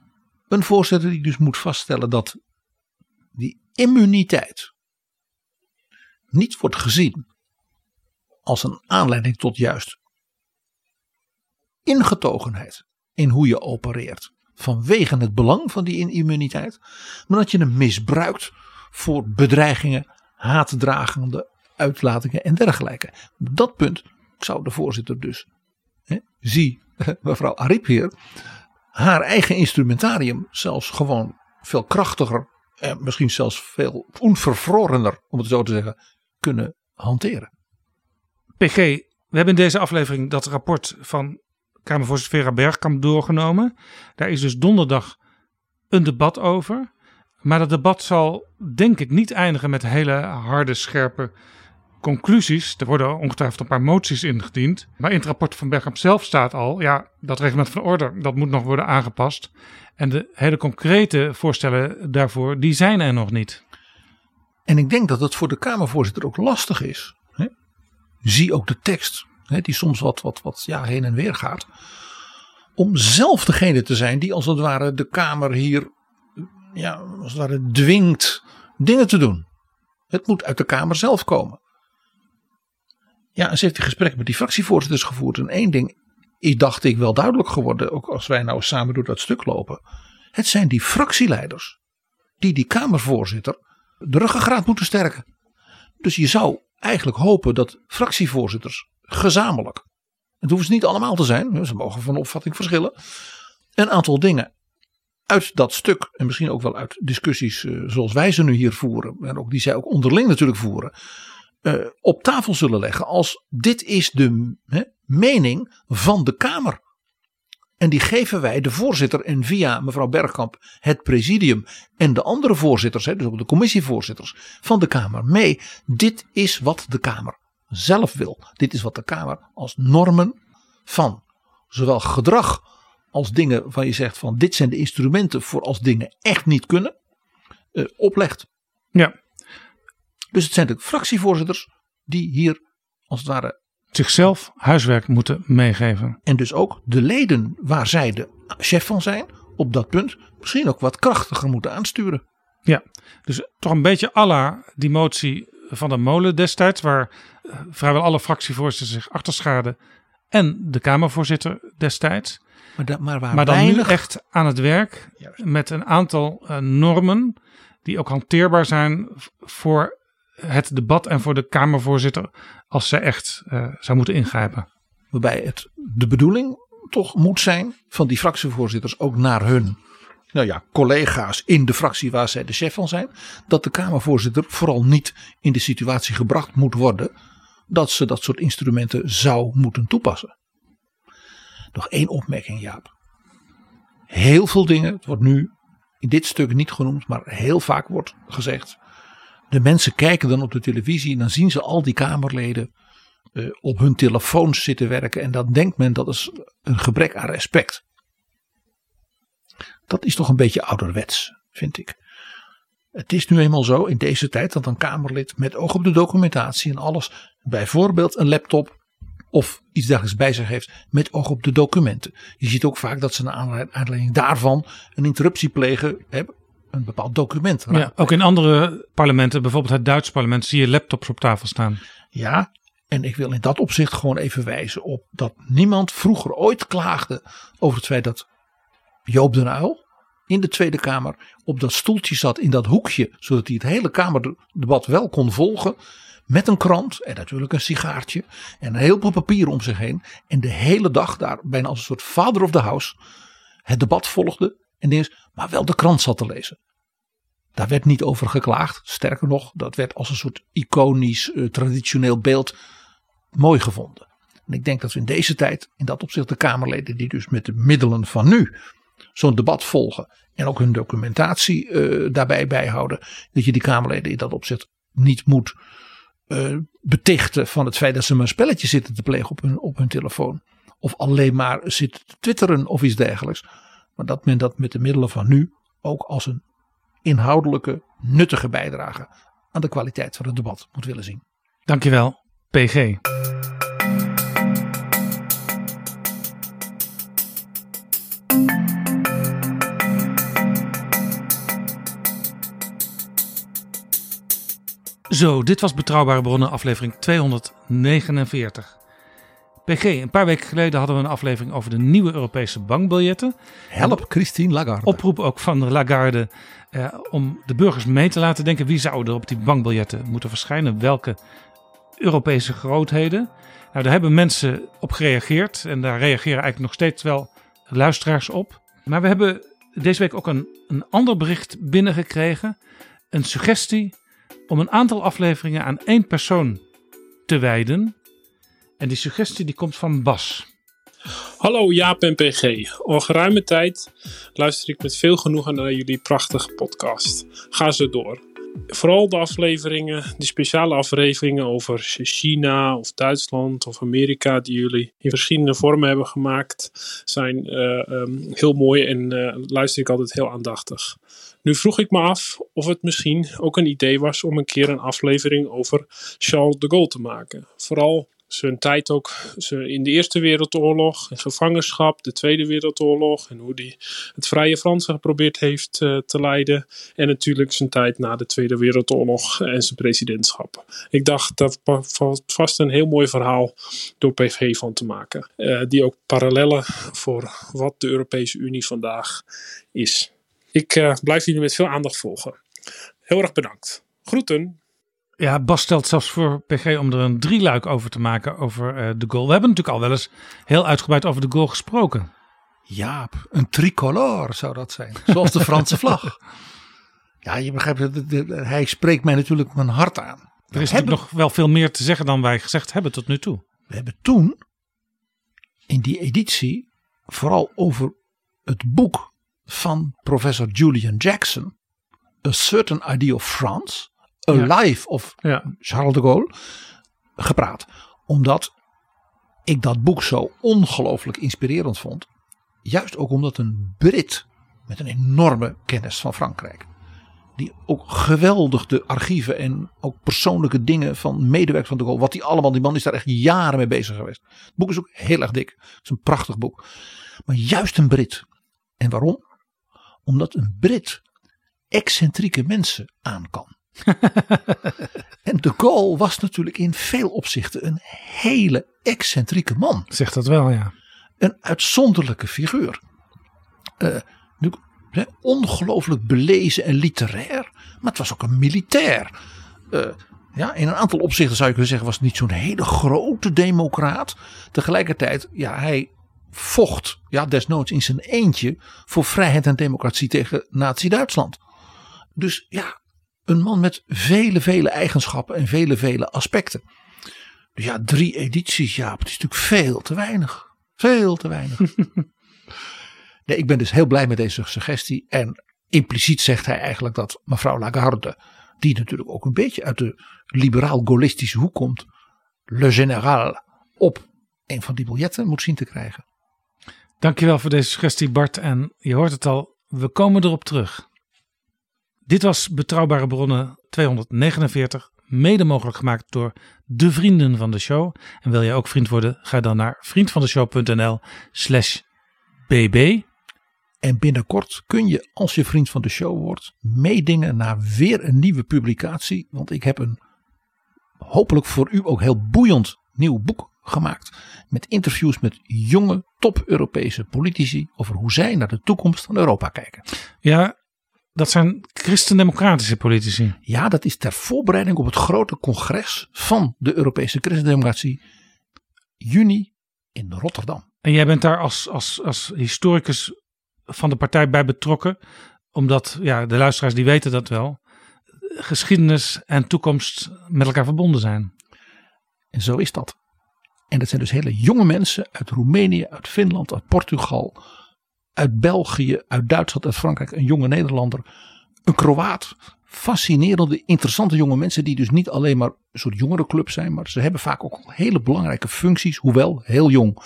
een voorzitter die dus moet vaststellen dat die immuniteit niet wordt gezien als een aanleiding tot juist ingetogenheid in hoe je opereert vanwege het belang van die immuniteit, maar dat je hem misbruikt voor bedreigingen, haatdragende uitlatingen en dergelijke. Dat punt zou de voorzitter dus, hè, zie *laughs* mevrouw Ariep hier, haar eigen instrumentarium zelfs gewoon veel krachtiger en misschien zelfs veel onvervrorener, om het zo te zeggen, kunnen hanteren. PG, we hebben in deze aflevering dat rapport van Kamervoorzitter Vera Bergkamp doorgenomen. Daar is dus donderdag een debat over. Maar dat debat zal denk ik niet eindigen met hele harde, scherpe conclusies. Er worden ongetwijfeld een paar moties ingediend. Maar in het rapport van Bergkamp zelf staat al, ja, dat reglement van orde, dat moet nog worden aangepast. En de hele concrete voorstellen daarvoor, die zijn er nog niet. En ik denk dat het voor de Kamervoorzitter ook lastig is. Hè? Zie ook de tekst, hè, die soms wat, wat, wat ja, heen en weer gaat. Om zelf degene te zijn die als het ware de Kamer hier ja, als het ware dwingt dingen te doen. Het moet uit de Kamer zelf komen. Ja, en ze heeft die gesprek met die fractievoorzitters gevoerd. En één ding is, dacht ik, wel duidelijk geworden. Ook als wij nou samen door dat stuk lopen. Het zijn die fractieleiders. Die die Kamervoorzitter de ruggengraat moeten sterken. Dus je zou eigenlijk hopen dat fractievoorzitters gezamenlijk. Het hoeven ze niet allemaal te zijn. Ze mogen van opvatting verschillen. Een aantal dingen uit dat stuk. En misschien ook wel uit discussies eh, zoals wij ze nu hier voeren. En ook die zij ook onderling natuurlijk voeren uh, op tafel zullen leggen als dit is de mening van de Kamer. En die geven wij de voorzitter en via mevrouw Bergkamp het presidium en de andere voorzitters, hè, dus ook de commissievoorzitters van de Kamer mee. Dit is wat de Kamer zelf wil. Dit is wat de Kamer als normen van zowel gedrag als dingen van je zegt van dit zijn de instrumenten voor als dingen echt niet kunnen, uh, oplegt. Ja. Dus het zijn de fractievoorzitters die hier als het ware zichzelf huiswerk moeten meegeven. En dus ook de leden waar zij de chef van zijn, op dat punt misschien ook wat krachtiger moeten aansturen. Ja, dus toch een beetje alla die motie van de molen destijds, waar eh, vrijwel alle fractievoorzitters zich achter schaden en de Kamervoorzitter destijds. Maar, da, maar, waar maar dan weinig... nu echt aan het werk met een aantal uh, normen die ook hanteerbaar zijn voor het debat en voor de Kamervoorzitter als ze echt uh, zou moeten ingrijpen. Waarbij het de bedoeling toch moet zijn van die fractievoorzitters ook naar hun nou ja, collega's in de fractie waar zij de chef van zijn. Dat de Kamervoorzitter vooral niet in de situatie gebracht moet worden dat ze dat soort instrumenten zou moeten toepassen. Nog één opmerking Jaap. Heel veel dingen, het wordt nu in dit stuk niet genoemd, maar heel vaak wordt gezegd de mensen kijken dan op de televisie en dan zien ze al die Kamerleden uh, op hun telefoons zitten werken. En dan denkt men dat is een gebrek aan respect. Dat is toch een beetje ouderwets, vind ik. Het is nu eenmaal zo in deze tijd dat een Kamerlid met oog op de documentatie en alles, bijvoorbeeld een laptop of iets dergelijks bij zich heeft met oog op de documenten. Je ziet ook vaak dat ze naar aanleiding daarvan een interruptie plegen hebben een bepaald document. Ja, ook in andere parlementen, bijvoorbeeld het Duits parlement, zie je laptops op tafel staan. Ja, en ik wil in dat opzicht gewoon even wijzen op dat niemand vroeger ooit klaagde over het feit dat Joop den Uyl in de Tweede Kamer op dat stoeltje zat in dat hoekje, zodat hij het hele Kamerdebat wel kon volgen. Met een krant en natuurlijk een sigaartje en een heleboel papier om zich heen. En de hele dag daar bijna als een soort father of the house het debat volgde. En dingen, maar wel de krant zat te lezen. Daar werd niet over geklaagd. Sterker nog, dat werd als een soort iconisch, uh, traditioneel beeld mooi gevonden. En ik denk dat we in deze tijd, in dat opzicht, de Kamerleden die dus met de middelen van nu zo'n debat volgen en ook hun documentatie uh, daarbij bijhouden, dat je die Kamerleden in dat opzicht niet moet uh, betichten van het feit dat ze maar een spelletje zitten te plegen op hun, op hun telefoon. Of alleen maar zitten te twitteren of iets dergelijks. Maar dat men dat met de middelen van nu ook als een inhoudelijke, nuttige bijdrage aan de kwaliteit van het debat moet willen zien. Dankjewel, PG. Zo, dit was Betrouwbare Bronnen, aflevering 249. PG, een paar weken geleden hadden we een aflevering over de nieuwe Europese bankbiljetten. Help Christine Lagarde. Oproep ook van de Lagarde eh, om de burgers mee te laten denken wie zouden er op die bankbiljetten moeten verschijnen. Welke Europese grootheden. Nou, daar hebben mensen op gereageerd en daar reageren eigenlijk nog steeds wel luisteraars op. Maar we hebben deze week ook een, een ander bericht binnengekregen. Een suggestie om een aantal afleveringen aan één persoon te wijden. En die suggestie die komt van Bas. Hallo Jaap en PG. Al geruime tijd luister ik met veel genoegen naar jullie prachtige podcast. Ga zo door. Vooral de afleveringen, de speciale afleveringen over China of Duitsland of Amerika, die jullie in verschillende vormen hebben gemaakt, zijn uh, um, heel mooi en uh, luister ik altijd heel aandachtig. Nu vroeg ik me af of het misschien ook een idee was om een keer een aflevering over Charles de Gaulle te maken. Vooral zijn tijd ook in de Eerste Wereldoorlog, in gevangenschap, de Tweede Wereldoorlog en hoe hij het Vrije Fransen geprobeerd heeft uh, te leiden. En natuurlijk zijn tijd na de Tweede Wereldoorlog en zijn presidentschap. Ik dacht dat valt vast een heel mooi verhaal door PV van te maken, uh, die ook parallellen voor wat de Europese Unie vandaag is. Ik uh, blijf jullie met veel aandacht volgen. Heel erg bedankt. Groeten. Ja, Bas stelt zelfs voor PG om er een drieluik over te maken over uh, de goal. We hebben natuurlijk al wel eens heel uitgebreid over de goal gesproken. Jaap, een tricolore zou dat zijn. Zoals de Franse *laughs* vlag. Ja, je begrijpt, hij spreekt mij natuurlijk mijn hart aan. Er is hebben... nog wel veel meer te zeggen dan wij gezegd hebben tot nu toe. We hebben toen in die editie vooral over het boek van professor Julian Jackson, A Certain Idea of France, A ja. Life of ja. Charles de Gaulle, gepraat. Omdat ik dat boek zo ongelooflijk inspirerend vond. Juist ook omdat een Brit met een enorme kennis van Frankrijk. Die ook geweldig de archieven en ook persoonlijke dingen van medewerkers van de Gaulle. Wat die allemaal, die man is daar echt jaren mee bezig geweest. Het boek is ook heel erg dik. Het is een prachtig boek. Maar juist een Brit. En waarom? Omdat een Brit excentrieke mensen aan kan. *laughs* en de Gaulle was natuurlijk in veel opzichten een hele excentrieke man. Zegt dat wel, ja. Een uitzonderlijke figuur. Uh, ongelooflijk belezen en literair. Maar het was ook een militair. Uh, ja, in een aantal opzichten zou je kunnen zeggen was het niet zo'n hele grote democraat. Tegelijkertijd, ja, hij vocht, ja, desnoods in zijn eentje, voor vrijheid en democratie tegen Nazi-Duitsland. Dus ja, een man met vele, vele eigenschappen en vele, vele aspecten. Dus ja, drie edities, ja, het is natuurlijk veel te weinig. Veel te weinig. *laughs* nee, ik ben dus heel blij met deze suggestie. En impliciet zegt hij eigenlijk dat mevrouw Lagarde, die natuurlijk ook een beetje uit de liberaal-gaullistische hoek komt, Le Général op een van die biljetten moet zien te krijgen. Dankjewel voor deze suggestie Bart en je hoort het al, we komen erop terug. Dit was Betrouwbare Bronnen 249, mede mogelijk gemaakt door de vrienden van de show. En wil jij ook vriend worden, ga dan naar vriendvandeshow.nl slash bb. En binnenkort kun je, als je vriend van de show wordt, meedingen naar weer een nieuwe publicatie. Want ik heb een hopelijk voor u ook heel boeiend nieuw boek gemaakt. Met interviews met jonge top-Europese politici over hoe zij naar de toekomst van Europa kijken. Ja, dat zijn christendemocratische politici. Ja, dat is ter voorbereiding op het grote congres van de Europese christendemocratie. Juni in Rotterdam. En jij bent daar als, als, als historicus van de partij bij betrokken. Omdat, ja, de luisteraars die weten dat wel. Geschiedenis en toekomst met elkaar verbonden zijn. En zo is dat. En dat zijn dus hele jonge mensen uit Roemenië, uit Finland, uit Portugal, uit België, uit Duitsland, uit Frankrijk, een jonge Nederlander, een Kroaat. Fascinerende, interessante jonge mensen die dus niet alleen maar een soort jongerenclub zijn, maar ze hebben vaak ook hele belangrijke functies, hoewel heel jong.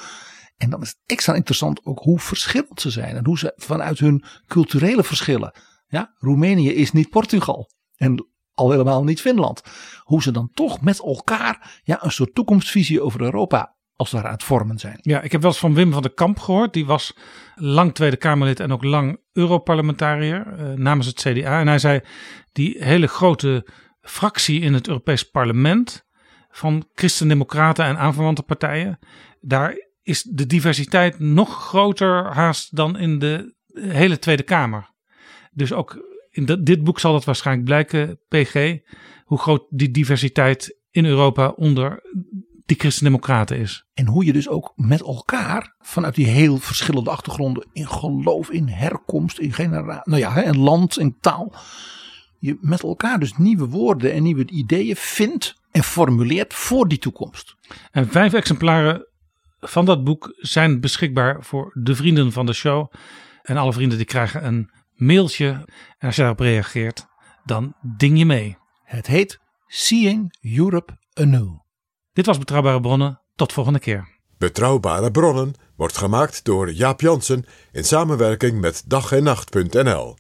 En dan is het extra interessant ook hoe verschillend ze zijn en hoe ze vanuit hun culturele verschillen. Ja, Roemenië is niet Portugal. En al helemaal niet Finland. Hoe ze dan toch met elkaar ja, een soort toekomstvisie over Europa als aan het vormen zijn. Ja, ik heb wel eens van Wim van der Kamp gehoord. Die was lang Tweede Kamerlid en ook lang Europarlementariër uh, namens het CDA. En hij zei, die hele grote fractie in het Europees Parlement van christendemocraten en aanverwante partijen, daar is de diversiteit nog groter haast dan in de hele Tweede Kamer. Dus ook in dit boek zal dat waarschijnlijk blijken, PG, hoe groot die diversiteit in Europa onder die christendemocraten is. En hoe je dus ook met elkaar, vanuit die heel verschillende achtergronden, in geloof, in herkomst, in generatie, nou ja, en land, in taal, je met elkaar dus nieuwe woorden en nieuwe ideeën vindt en formuleert voor die toekomst. En vijf exemplaren van dat boek zijn beschikbaar voor de vrienden van de show. En alle vrienden die krijgen een mailtje. En als je daarop reageert, dan ding je mee. Het heet Seeing Europe Anew. Dit was Betrouwbare Bronnen. Tot volgende keer. Betrouwbare Bronnen wordt gemaakt door Jaap Jansen in samenwerking met dag en nacht.nl.